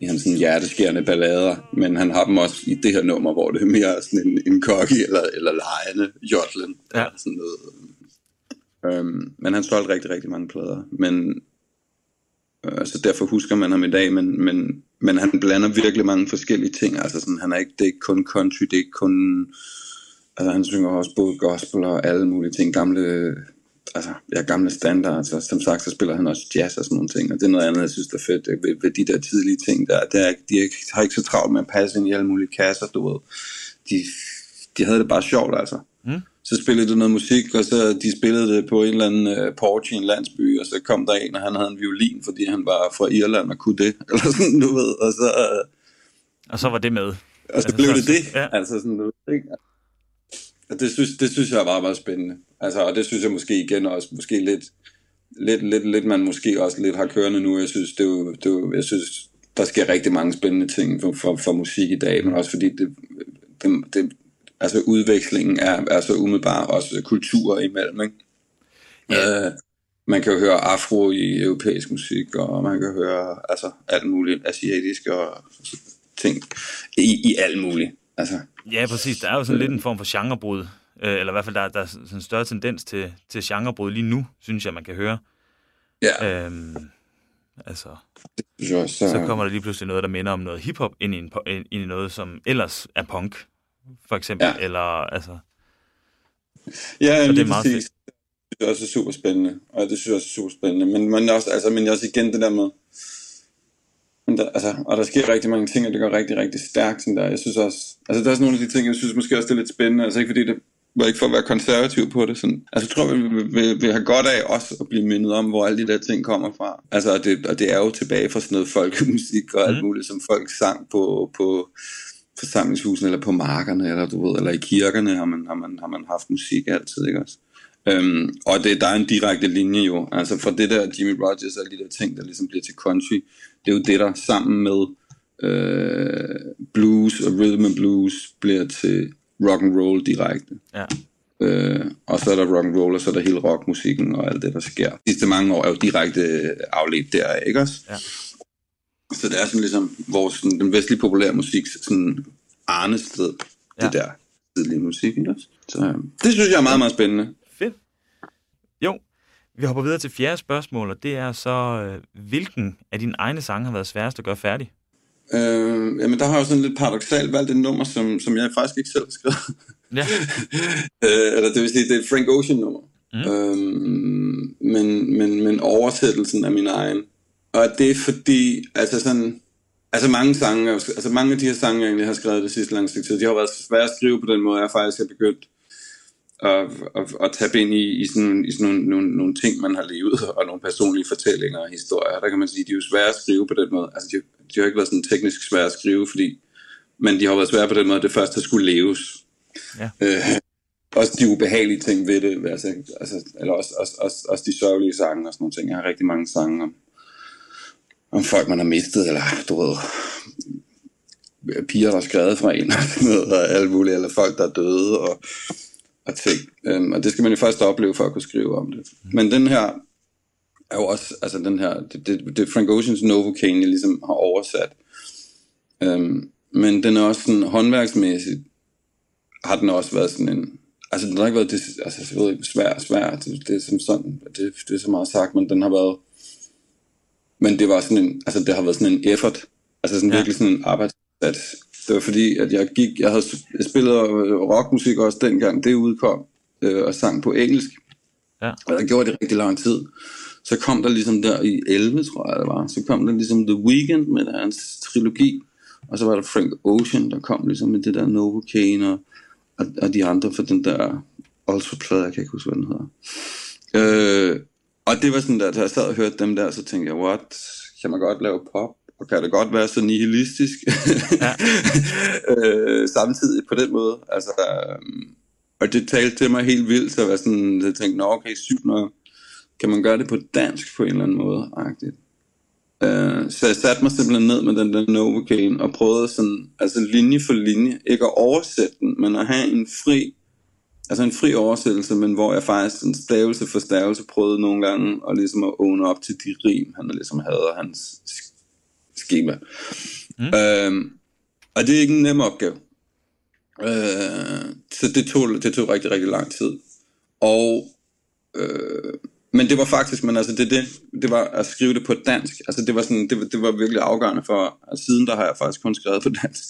i hans sådan hjerteskærende ballader, men han har dem også i det her nummer, hvor det er mere sådan en, en kokke eller, eller lejende jodlen. Ja. Sådan noget. Øhm, men han solgte rigtig, rigtig mange plader. Men øh, altså derfor husker man ham i dag, men, men, men han blander virkelig mange forskellige ting. Altså sådan, han er ikke, det er ikke kun country, det er ikke kun... Altså han synger også både gospel og alle mulige ting, gamle altså, ja, gamle standards, og som sagt, så spiller han også jazz og sådan nogle ting, og det er noget andet, jeg synes, der er fedt ved, ved de der tidlige ting der, det er, de har ikke så travlt med at passe ind i alle mulige kasser, du ved. De, de havde det bare sjovt, altså. Mm. Så spillede det noget musik, og så de spillede det på en eller anden uh, porch i en landsby, og så kom der en, og han havde en violin, fordi han var fra Irland og kunne det, eller sådan, du ved, og så... Uh, og så var det med. Og så altså, blev det det, ja. altså sådan, du ved, ikke? Og det synes, det synes jeg var meget spændende. Altså, og det synes jeg måske igen også, måske lidt, lidt, lidt, lidt man måske også lidt har kørende nu. Jeg synes, det er jo, det er jo, jeg synes, der sker rigtig mange spændende ting for, for, for musik i dag, men også fordi det, det, det altså udvekslingen er, er så umiddelbar, også kultur imellem, ikke? Ja. Øh, man kan jo høre afro i europæisk musik, og man kan høre altså, alt muligt asiatisk og ting i, i alt muligt. Altså, Ja, præcis. Der er jo sådan lidt en form for genrebrud, øh, eller i hvert fald der, der er sådan en større tendens til, til genrebrud lige nu, synes jeg, man kan høre. ja, Øhm, altså, jeg også, så kommer der lige pludselig noget, der minder om noget hiphop ind i, en, ind i noget, som ellers er punk, for eksempel. Ja. Eller, altså, Ja, Så det er meget præcis. Det er også super spændende, og det synes jeg også er super spændende. Men, men, også, altså, men også igen det der med, men der, altså, og der sker rigtig mange ting, og det går rigtig, rigtig stærkt. Sådan der. Jeg synes også, altså der er sådan nogle af de ting, jeg synes måske også, det er lidt spændende. Altså ikke fordi det var ikke for at være konservativ på det. Sådan. Altså jeg tror, vi vil, vil, vil have godt af også at blive mindet om, hvor alle de der ting kommer fra. Altså, og det, og det er jo tilbage fra sådan noget folkemusik og alt Mm. muligt, som folk sang på, på forsamlingshusene, eller på markerne, eller du ved, eller i kirkerne har man, har man, har man haft musik altid, ikke også? Øhm, og det, der er en direkte linje jo, altså fra det der Jimmy Rogers og de der ting, der ligesom bliver til country, det er jo det, der sammen med øh, blues og rhythm and blues bliver til rock and roll direkte. ja. Øh, og så er der rock and roll, og så er der hele rockmusikken og alt det, der sker. De sidste mange år er jo direkte afledt der, ikke også? Ja. Så det er sådan ligesom vores, sådan, den vestlige populære musik, sådan arnested, ja. Det der tidlige musik, ikke også? Så øh, det synes jeg er meget, meget spændende. Jo, vi hopper videre til fjerde spørgsmål, og det er så, øh, hvilken af dine egne sange har været sværest at gøre færdig? Øh, jamen, der har jeg jo sådan lidt paradoxalt valgt et nummer, som, som jeg faktisk ikke selv har skrevet. Ja. øh, eller det vil sige, det er et Frank Ocean nummer. Mm. Øhm, men, men, men oversættelsen af min egen. Og det er fordi, altså sådan, altså mange sange, altså mange af de her sange, jeg egentlig har skrevet det sidste lange stykke tid, de har været svære at skrive på den måde, jeg faktisk har begyndt at, at, at tabe ind i, i sådan, i sådan nogle, nogle, nogle ting, man har levet, og nogle personlige fortællinger og historier. Der kan man sige, de er jo svære at skrive på den måde. Altså, de, de har ikke været sådan teknisk svære at skrive, fordi, men de har været svære på den måde, at det først har skulle leves. Ja. Øh, også de ubehagelige ting ved det, altså, altså, eller også, også, også, også de sørgelige sange og sådan nogle ting. Jeg har rigtig mange sange om, om folk, man har mistet, eller du ved, piger, der er skrevet fra en, og alt muligt, eller folk, der er døde, og, og ting. Øhm, og det skal man jo først opleve, for at kunne skrive om det. Men den her er jo også, altså den her, det, det, det Frank Oceans Novocaine, jeg ligesom har oversat. Øhm, men den er også sådan håndværksmæssigt, har den også været sådan en, altså den har ikke været det, altså, jeg ved ikke, svær, svær, det, det er som sådan, det, det er så meget sagt, men den har været, men det var sådan en, altså det har været sådan en effort, altså sådan Ja. virkelig sådan en arbejdssats. Det var fordi, at jeg gik, jeg havde spillet rockmusik også dengang, det udkom, øh, og sang på engelsk. Ja. Og jeg gjorde det rigtig lang tid. Så kom der ligesom der i 11, tror jeg det var, så kom der ligesom The Weeknd med hans trilogi, og så var der Frank Ocean, der kom ligesom med det der Novocaine, og, og, og de andre for den der Ultra-plade, jeg kan ikke huske, hvad den hedder. Øh, og det var sådan der, da jeg sad og hørte dem der, så tænkte jeg, what, kan man godt lave pop? Og kan det godt være så nihilistisk? Ja. øh, samtidig på den måde. Altså, øhm, og det talte til mig helt vildt, så jeg var sådan, jeg tænkte, nå okay, sygt nok. Kan man gøre det på dansk på en eller anden måde? Agtigt. Øh, så jeg satte mig simpelthen ned med den der Novocaine og prøvede sådan, altså linje for linje, ikke at oversætte den, men at have en fri, altså en fri oversættelse, men hvor jeg faktisk sådan stavelse for stavelse prøvede nogle gange at ligesom at åne op til de rim, han ligesom havde, og hans sk- schema. Mm. Øhm, og det er ikke en nem opgave. Øh, så det tog, det tog rigtig, rigtig lang tid. Og øh, men det var faktisk, men altså det, det, det var at skrive det på dansk. Altså det var sådan, det, var- det var virkelig afgørende for, at siden der har jeg faktisk kun skrevet på dansk.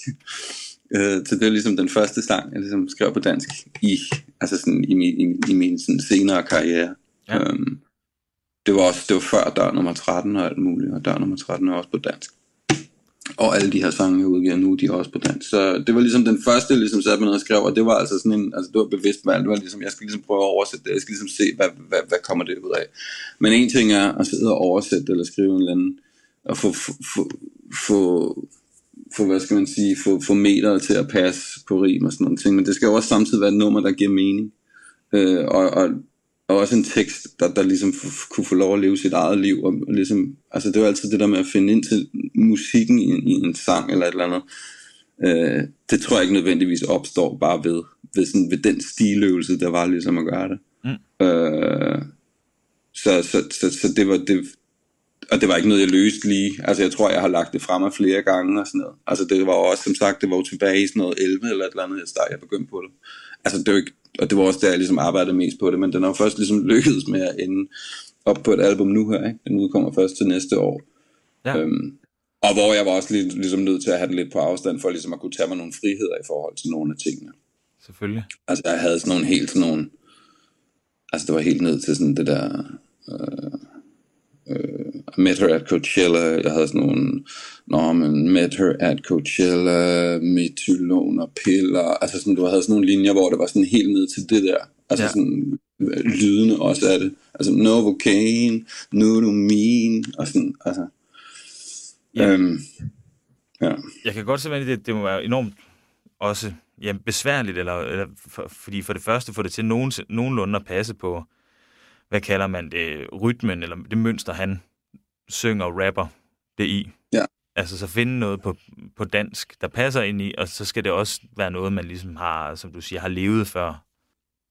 øh, så det er ligesom den første sang, jeg ligesom skrev på dansk i, altså sådan i min, i, i min sådan senere karriere. Ja. Øhm, det var også, det var før dør nummer 13 og alt muligt, og dør nummer 13 er også på dansk. Og alle de her sange, jeg udgiver nu, de er også på dansk. Så det var ligesom den første, jeg ligesom satte mig ned og skrev, og det var altså sådan en, altså det var bevidst valg, det var ligesom, jeg skal ligesom prøve at oversætte det, jeg skal ligesom se, hvad, hvad, hvad kommer det ud af. Men en ting er at sidde og oversætte, eller skrive en eller anden, og få, få, få, få, få hvad skal man sige, få, få meter til at passe på rim og sådan nogle ting, men det skal jo også samtidig være et nummer, der giver mening. Øh, og, og, og også en tekst, der, der ligesom kunne få lov at leve sit eget liv. Og, og ligesom, altså det var altid det der med at finde ind til musikken i, en- i en sang eller et eller andet. Øh, det tror jeg ikke nødvendigvis opstår bare ved, ved, sådan, ved den stiløvelse, der var ligesom at gøre det. Mm. Øh, så, så, så, så det var det, og det var ikke noget, jeg løste lige. Altså, jeg tror, jeg har lagt det frem af flere gange og sådan noget. Altså, det var også, som sagt, det var jo tilbage i sådan noget 11 eller et eller andet, jeg startede, jeg begyndte på det. Altså, det var ikke, og det var også der, jeg ligesom arbejdede mest på det, men den har jo først ligesom lykkedes med at ende op på et album nu her, ikke? Den udkommer først til næste år. Ja. Øhm, og hvor jeg var også lidt, ligesom nødt til at have det lidt på afstand, for ligesom at kunne tage mig nogle friheder i forhold til nogle af tingene. Selvfølgelig. Altså, jeg havde sådan nogle helt sådan nogle... Altså, det var helt ned til sådan det der... Øh, øh, met her at Coachella. Jeg havde sådan nogle... Nå, men met her at Coachella, metylon og piller. Altså, sådan, du havde sådan nogle linjer, hvor det var sådan helt ned til det der. Altså, Ja. sådan øh, lydende også af det. Altså, Novocaine, nu er du min, og sådan, altså... Ja. Øhm, ja. Jeg kan godt se, at det, det må være enormt også ja, besværligt, eller, eller for, fordi for det første får det til nogen, nogenlunde at passe på, hvad kalder man det, rytmen, eller det mønster, han synger og rapper det i. Ja. Altså så finde noget på, på dansk, der passer ind i, og så skal det også være noget, man ligesom har, som du siger, har levet før.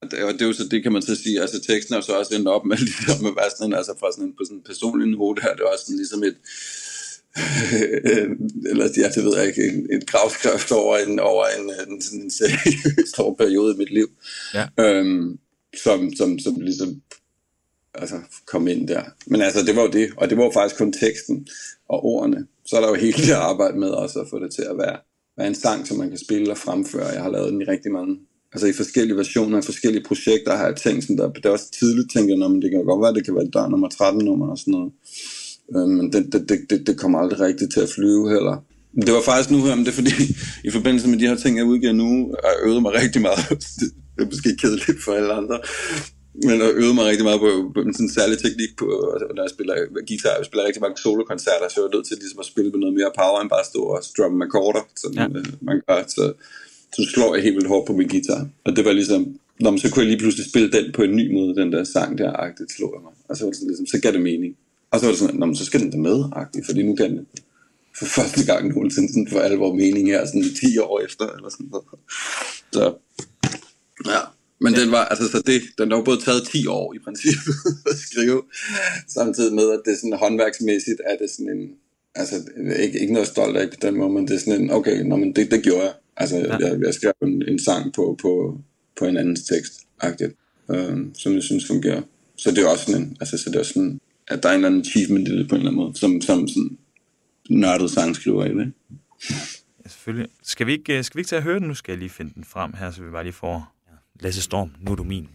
Og det, og det er jo så, det kan man så sige, altså teksten er så også endt op med, ligesom med være sådan, altså fra sådan en, på sådan en personlig niveau, der er det også sådan ligesom et, eller ja, det ved jeg ikke, en, et gravskrift over en, over en, en, sådan en stor periode i mit liv, Ja. øhm, som, som, som ligesom altså, komme ind der. Men altså, det var jo det, og det var jo faktisk kun teksten og ordene. Så er der jo hele det arbejde med også at få det til at være, være en sang, som man kan spille og fremføre. Jeg har lavet den i rigtig mange, altså i forskellige versioner, i forskellige projekter har jeg tænkt sådan der, det er også tidligt tænkt, at det kan godt være, det kan være der nummer 13 nummer og sådan noget. Øh, men det, det, det, det, det kommer aldrig rigtigt til at flyve heller. Det var faktisk nu her, men det er fordi, i forbindelse med de her ting, jeg udgiver nu, har jeg øvet mig rigtig meget. Det er måske kedeligt for alle andre. Men jeg øvede mig rigtig meget på, på en sådan særlig teknik, på, når jeg spiller guitar. Jeg spiller rigtig mange solokoncerter, så jeg var nødt til ligesom at spille med noget mere power, end bare at stå og strumme akkorder, som Ja. ja. man gør. Så, så slår jeg helt vildt hårdt på min guitar. Og det var ligesom, Nå, men så kunne jeg lige pludselig spille den på en ny måde, den der sang der, agtigt slog jeg mig. Og så var det sådan, ligesom, så gav det mening. Og så var det sådan, Nå, men så skal den da med, agtigt, fordi nu kan den for første gang nogensinde sådan for alvor mening her, sådan 10 år efter, eller sådan noget. Så, ja. Men den var, altså, så det, den har jo både taget 10 år i princippet at skrive, samtidig med, at det er sådan håndværksmæssigt, er det sådan en, altså, ikke, ikke noget stolt af på den måde, men det er sådan en, okay, nå, men det, det gjorde jeg. Altså, ja. jeg, jeg skrev en, en sang på, på, på en andens tekst, agtigt, øh, som jeg synes fungerer. Så det er også sådan en, altså, så det er sådan, at der er en eller anden achievement i det på en eller anden måde, som, som sådan nørdet sangskriver i det. Ja, selvfølgelig. Skal vi, ikke, øh, skal vi ikke tage at høre den? Nu skal jeg lige finde den frem her, så vi bare lige får Lasse Storm, nu er du min.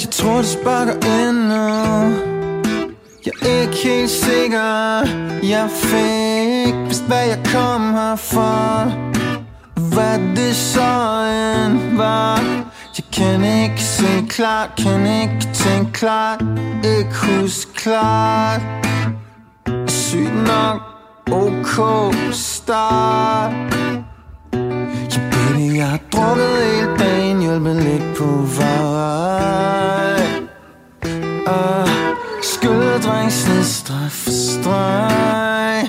Jeg tror, det sparker endnu Jeg er ikke helt sikker. Jeg fik vist, hvad jeg kom her for. Hvad det så end var. Jeg kan ikke se klart Kan ikke tænke klart. Ikke huske klart. Sygt nok. OK start. Ja, baby, jeg har drukket hele dagen Hjælp mig lidt på vej. Ah, uh, Skyldringslet streg for streg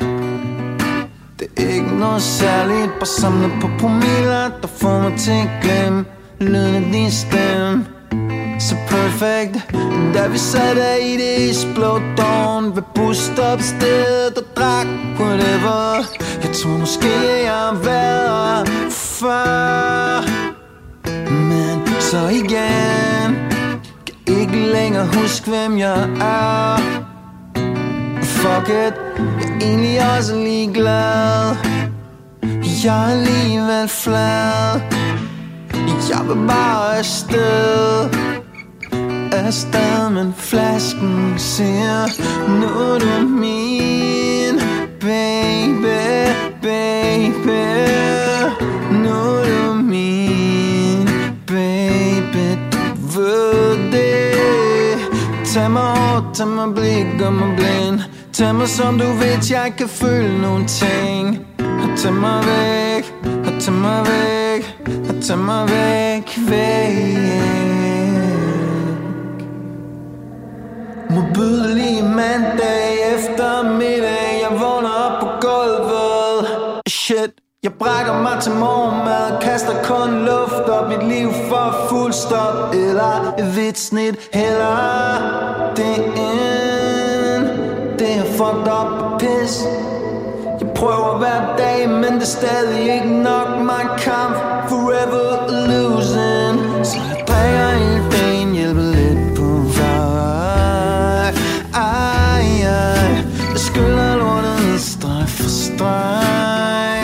Det er ikke noget særligt Bare samlet på promiller Der får mig til at glemme Lyden af din stemme så perfekt Da vi satte i det isblå dawn Ved busstopstedet og drak whatever. Jeg tror måske jeg har været før Men så igen. Kan ikke længere huske hvem jeg er. Fuck it Jeg er egentlig også ligeglad. Jeg er alligevel flad. Jeg vil bare afsted afsted, men flasken siger Nu er du min. Baby, baby. Nu er du min. Baby, du ved det. Tag mig hårdt, tag mig blik, gør mig blind. Tag mig som du ved, jeg kan føle nogle ting. Tag mig væk, tag mig væk Og tag mig væk, væk. Modbydelig mandag eftermiddag Jeg vågner op på gulvet. Shit jeg brækker mig til morgenmad Kaster kun luft op. Mit liv for fuld stop Eller et hvidt snit Heller det end Det er fucked up Piss. pis prøver hver dag Men det er stadig ikke nok. My kamp forever losing. Så jeg drikker en ben, Hjælper lidt på vej. Ej, ej Jeg skylder lortet streg for streg.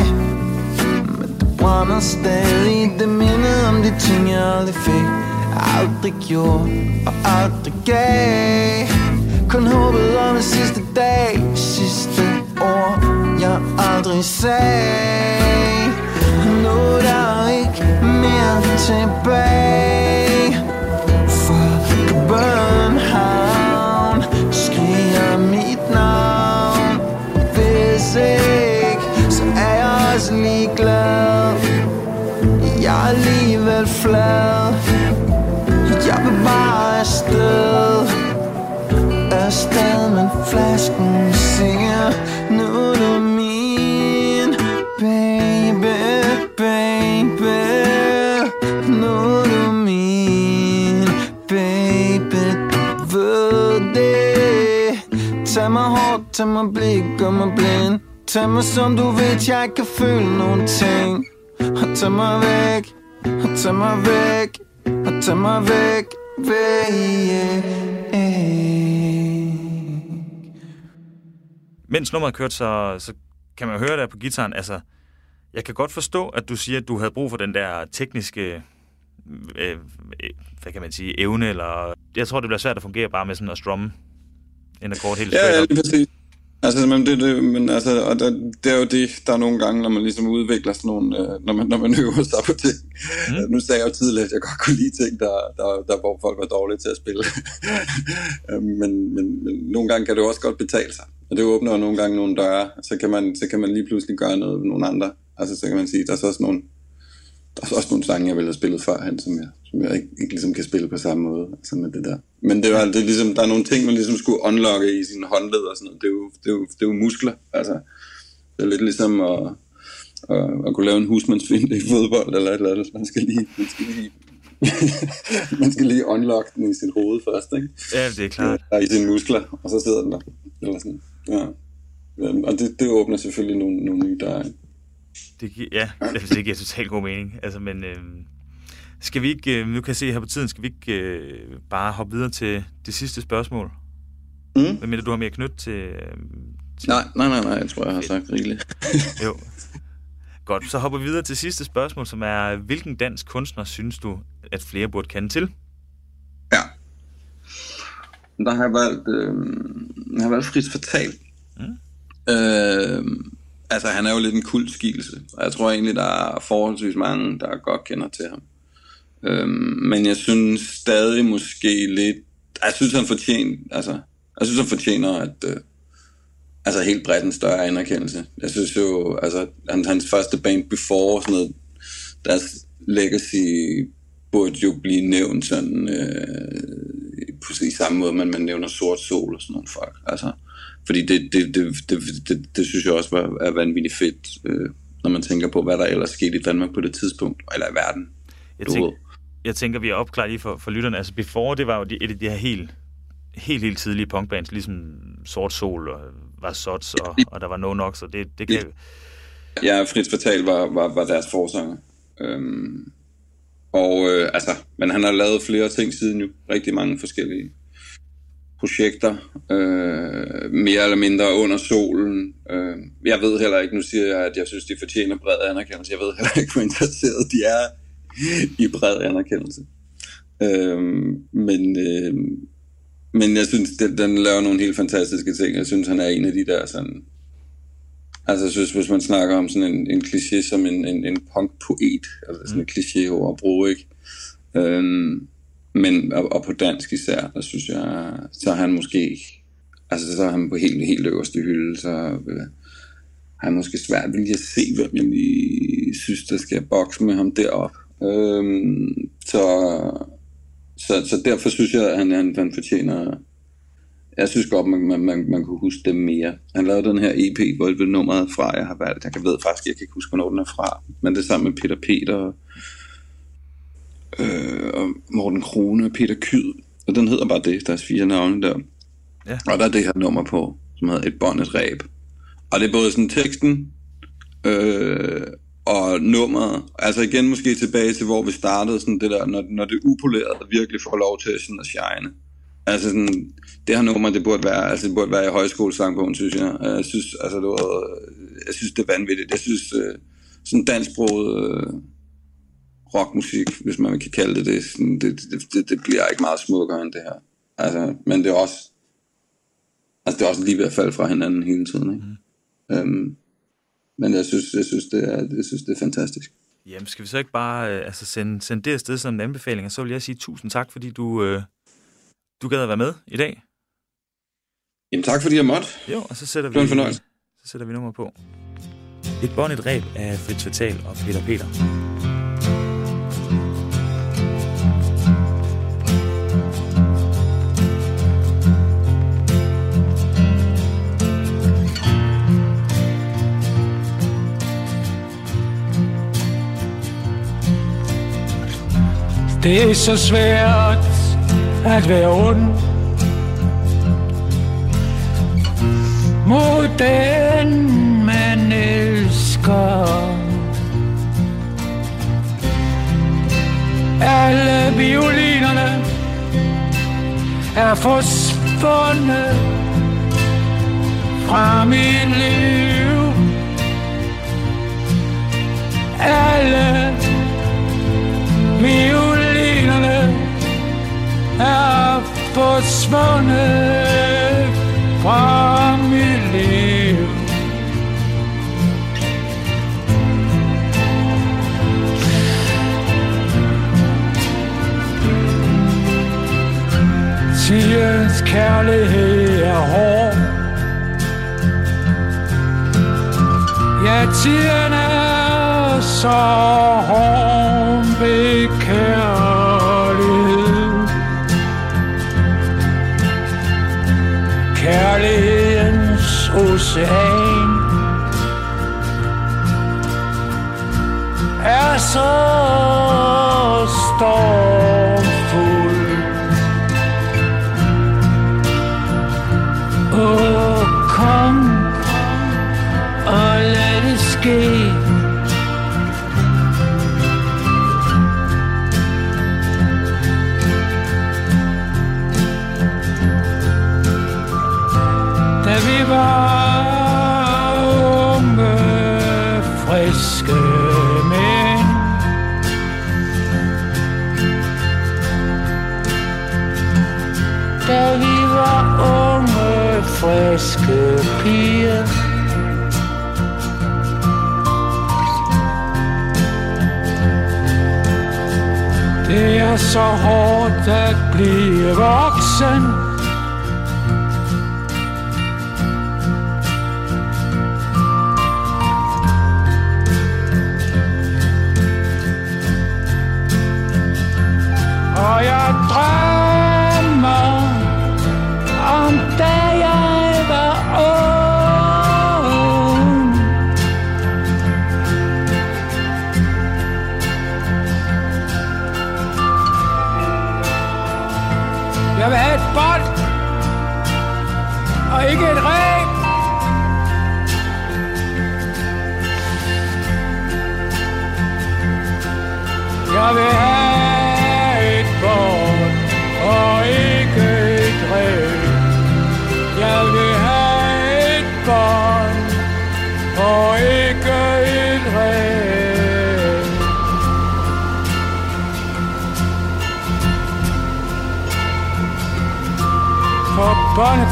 Men det brænder stadig. Det minder om de ting jeg aldrig fik Aldrig gjorde og aldrig gav. Kun håbet om en sidste dag Sidste jeg aldrig sagde Nu er der ikke mere tilbage. For København Skriger mit navn. Hvis ikke, så er jeg også ligeglad. Jeg er alligevel flad. Jeg vil bare afsted. Afsted, men flasken siger Tag mig hårdt, tag mig blik, gør mig blind. Tag mig som du ved, jeg kan føle nogle ting. Og tag mig væk, og tag mig væk Og tag mig væk, væk Mens nummeret kørte, så, så kan man høre der på gitaren, altså, jeg kan godt forstå, at du siger, at du havde brug for den der tekniske, øh, øh hvad kan man sige, evne, eller jeg tror, det bliver svært at fungere bare med sådan at strumme en akkord helt Ja, straight ja, lige præcis. Altså, men det, det, men altså, og der, det er jo det, der er nogle gange, når man ligesom udvikler sådan nogle, øh, når, man, når man øver sig på ting. Mm. Nu sagde jeg jo tidligere, at jeg godt kunne lide ting, der, der, der hvor folk var dårlige til at spille. Øh, men, men, men nogle gange kan det jo også godt betale sig. Og det åbner jo nogle gange nogle døre, så kan man, så kan man lige pludselig gøre noget med nogle andre. Altså, så kan man sige, der er så også nogle, der er så også nogle sange, jeg ville have spillet førhen, som jeg, som jeg ikke, ikke ligesom kan spille på samme måde altså med det der. Men det var, det er ligesom, der er nogle ting, man ligesom skulle unlocke i sine håndled og sådan noget. Det er jo, det er jo, det er jo muskler. Altså, det er lidt ligesom at, at, at kunne lave en husmandsfinde i fodbold eller et eller andet. Man skal lige, man skal lige, man skal lige unlock den i sit hoved først, ikke? Ja, det er klart. Ja, i sine muskler, og så sidder den der. Eller sådan. Ja. Og det, det åbner selvfølgelig nogle, nogle nye døre. ikke? Det, gi- ja, det, det giver totalt god mening. Altså, men øh, skal vi ikke, øh, nu kan jeg se her på tiden, skal vi ikke øh, bare hoppe videre til det sidste spørgsmål? Mm? Hvad mener du har mere knyttet til, øh, til... Nej, nej, nej, nej, jeg tror, jeg har sagt rigeligt. Jo. Godt, så hopper vi videre til sidste spørgsmål, som er, hvilken dansk kunstner synes du, at flere burde kende til? Ja. Der har jeg valgt, øh, jeg har valgt Fritz Fatal. Mm. Øh, altså, han er jo lidt en kultskikkelse, og jeg tror egentlig, der er forholdsvis mange, der godt kender til ham. Øh, men jeg synes stadig måske lidt, jeg synes, han fortjener, altså, jeg synes, han fortjener, at, øh, altså helt bredt en større anerkendelse. Jeg synes jo, altså, han, hans første band Before, sådan noget, deres legacy burde jo blive nævnt sådan, øh, på i samme måde, men man nævner Sort Sol og sådan nogle folk. Altså, fordi det, det, det, det, det, det synes jeg også var, er vanvittigt fedt, øh, når man tænker på, hvad der ellers skete i Danmark på det tidspunkt, eller i verden. Jeg, tænk, jeg tænker, vi er opklaret lige for, for lytterne. Altså, Before, det var jo de, et af de her helt, helt, helt tidlige punkbands, ligesom Sort Sol og var Sots, og, og der var No Nox, og det, det kan... Ja, Fritz Fatal var, var, var deres forsanger. Øhm, og øh, altså, men han har lavet flere ting siden jo. Rigtig mange forskellige projekter. Øh, mere eller mindre under solen. Øh, jeg ved heller ikke, nu siger jeg, at jeg synes, de fortjener bred anerkendelse. Jeg ved heller ikke, hvor interesseret de er i bred anerkendelse. Øh, men, øh, men jeg synes, den, den laver nogle helt fantastiske ting. Jeg synes, han er en af de der sådan Altså, jeg synes, hvis man snakker om sådan en, en kliché som en, en, en punk-poet, altså sådan en kliché over at bruge, ikke? Øhm, men, og, og på dansk især, der synes jeg, så er han måske Altså, så er han på helt, helt øverste hylde, så øh, har jeg måske svært ved lige at se, hvem jeg lige synes, der skal bokse med ham derop. Øhm, så, så, så derfor synes jeg, at han, han, han fortjener... Jeg synes godt, man, man, man, man kunne huske dem mere. Han lavede den her EP, hvor det nummeret fra, jeg har valgt. Jeg ved faktisk, jeg kan ikke huske, hvornår den er fra. Men det er sammen med Peter Peter øh, og Morten Krone og Peter Kyd. Og den hedder bare det, deres fire navne der. Ja. Og der er det her nummer på, som hedder Et bånd, et ræb. Og det er både sådan teksten, øh, og nummeret. Altså igen måske tilbage til, hvor vi startede, sådan det der, når, når det upolerede virkelig får lov til sådan at shine. Altså sådan, det her nummer, det burde være, altså det burde være i højskolesangbogen, synes jeg. Jeg synes, altså det var, jeg synes, det er vanvittigt. Jeg synes, øh, sådan dansksproget øh, rockmusik, hvis man kan kalde det det, sådan, det, det, det, det bliver ikke meget smukkere end det her. Altså, men det er også, altså det er også lige ved at falde fra hinanden hele tiden, ikke? Mm. Øhm, men jeg synes, jeg synes, det er, jeg synes, det er fantastisk. Jamen, skal vi så ikke bare øh, altså sende, sende det afsted som en anbefaling, og så vil jeg sige tusind tak, fordi du, øh, du gad at være med i dag. Jamen tak fordi jeg måtte. Jo, og så sætter Det var en vi, fornøjelse. så sætter vi nummer på. Et bånd, et ræb af Fritz Fatal og Peter Peter. Det er så svært at være ond. Mod den man elsker. Alle violinerne er forsvundet fra min liv. Alle Violinerne er forsvundet fra mit liv. Tidens kærlighed er hård. Ja, tiden er så hård ved kærlighed. Ocean er så stor. Friske piger. Det er så hårdt at blive voksen.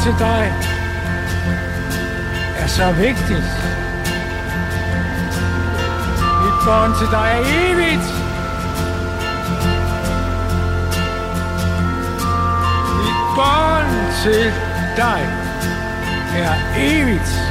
Til dig er så vigtigt. Mit bånd til dig er evigt. Mit bånd til dig er evigt.